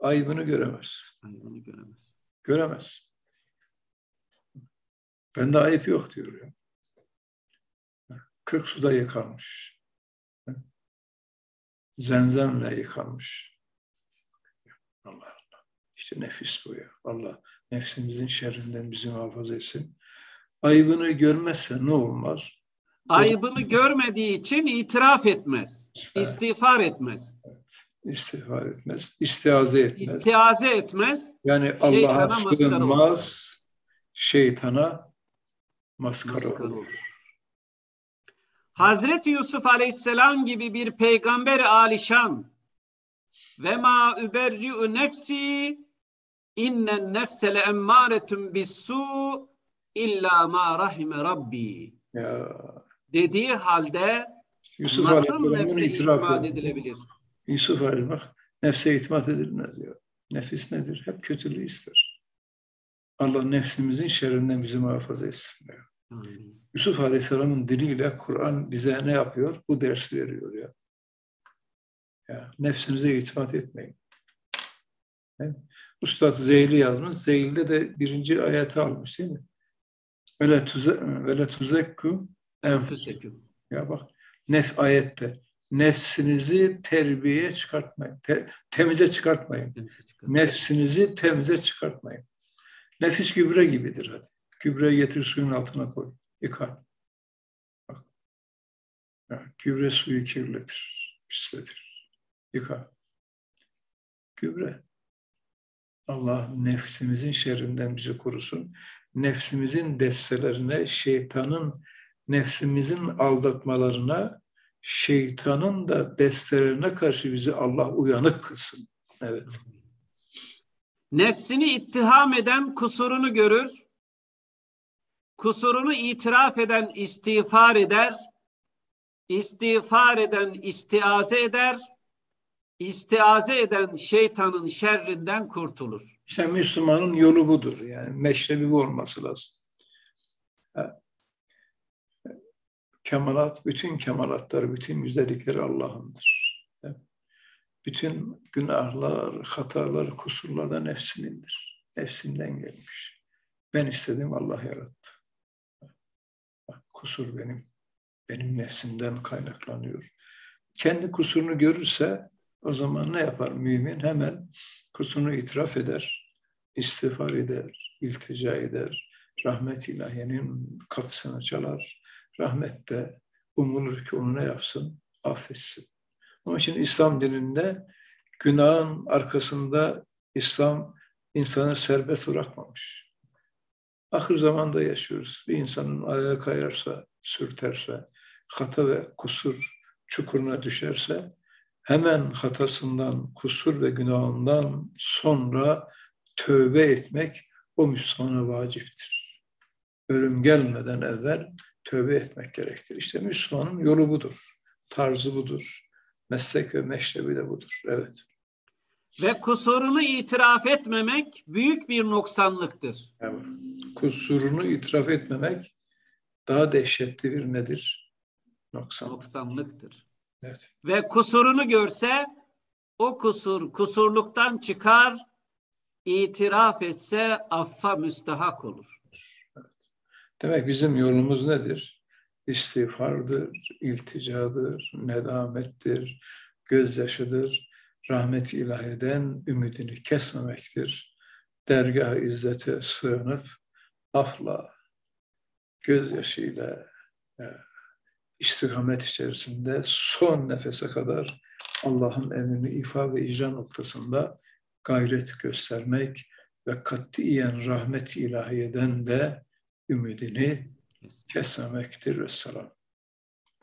aybını göremez. Aybını göremez. Göremez. Bende ayıp yok diyor ya. Kırk suda yıkanmış. Zemzemle yıkanmış. Allah Allah. İşte nefis bu ya. Allah nefsimizin şerrinden bizi muhafaza etsin. Ayıbını görmezse ne olmaz? Ayıbını görmediği için itiraf etmez. İstiğfar etmez. İstiğfar etmez. İstiaze etmez. İstiaze etmez. Yani Allah'a sığınmaz. Şeytana maskara, maskara olur. olur. Hazreti Yusuf Aleyhisselam gibi bir peygamber alişan ve ma überri'u nefsi innen nefse le emmâretun bissu illa ma rahime rabbi ya. Dediği halde Yusuf nasıl nefse itimat edilebilir? Yusuf Aleyhisselam bak nefse itimat edilmez ya. Nefis nedir? Hep kötülüğü ister. Allah nefsimizin şerrinden bizi muhafaza etsin. Ya. Amin. Yusuf Aleyhisselam'ın diliyle Kur'an bize ne yapıyor? Bu ders veriyor ya. ya nefsinize itimat etmeyin. Ustad Zeyli yazmış. Zeyl'de de birinci ayeti almış değil mi? Vele tuzekku enfusekum. Ya bak nef ayette nefsinizi terbiyeye çıkartmayın. Te, temize çıkartmayın. Temize Nefsinizi temize çıkartmayın. Nefis gübre gibidir hadi. Gübreyi getir suyun altına koy yıka. Bak. gübre suyu kirletir, pisletir. Yıka. Gübre. Allah nefsimizin şerrinden bizi korusun. Nefsimizin destelerine, şeytanın nefsimizin aldatmalarına, şeytanın da destelerine karşı bizi Allah uyanık kılsın. Evet. Nefsini ittiham eden kusurunu görür. Kusurunu itiraf eden istiğfar eder. İstiğfar eden istiaze eder. İstiaze eden şeytanın şerrinden kurtulur. İşte Müslümanın yolu budur. Yani meşrebi bu olması lazım. Kemalat, bütün kemalatları, bütün güzellikleri Allah'ındır. Bütün günahlar, hatalar, kusurlar da nefsinindir. Nefsinden gelmiş. Ben istedim, Allah yarattı. Kusur benim. Benim nefsimden kaynaklanıyor. Kendi kusurunu görürse o zaman ne yapar mümin? Hemen kusurunu itiraf eder, istiğfar eder, iltica eder, rahmet ilahiyenin kapısını çalar. Rahmet de umulur ki onu ne yapsın? Affetsin. Onun için İslam dininde günahın arkasında İslam insanı serbest bırakmamış. Ahir zamanda yaşıyoruz. Bir insanın ayağa kayarsa, sürterse, hata ve kusur çukuruna düşerse hemen hatasından, kusur ve günahından sonra tövbe etmek o Müslümana vaciptir. Ölüm gelmeden evvel tövbe etmek gerektir. İşte Müslümanın yolu budur, tarzı budur. Meslek ve meşrebi de budur. Evet. Ve kusurunu itiraf etmemek büyük bir noksanlıktır. Evet. Kusurunu itiraf etmemek daha dehşetli bir nedir? Noksan. Noksanlıktır. Evet. Ve kusurunu görse o kusur kusurluktan çıkar, itiraf etse affa müstahak olur. Demek bizim yolumuz nedir? İstiğfardır, ilticadır, nedamettir, gözyaşıdır, rahmet ilahiden ümidini kesmemektir. Dergah izzete sığınıp afla, gözyaşıyla, e, istikamet içerisinde son nefese kadar Allah'ın emrini ifa ve icra noktasında gayret göstermek ve katiyen rahmet ilahiyeden de ümidini kesmemektir. Vesselam.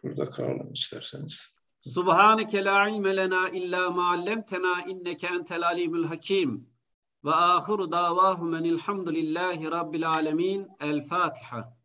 Burada kalalım isterseniz. Subhaneke la ilme lena illa ma allamtena inneke entel alimul hakim. Ve ahiru davahumen elhamdülillahi rabbil alemin. El Fatiha.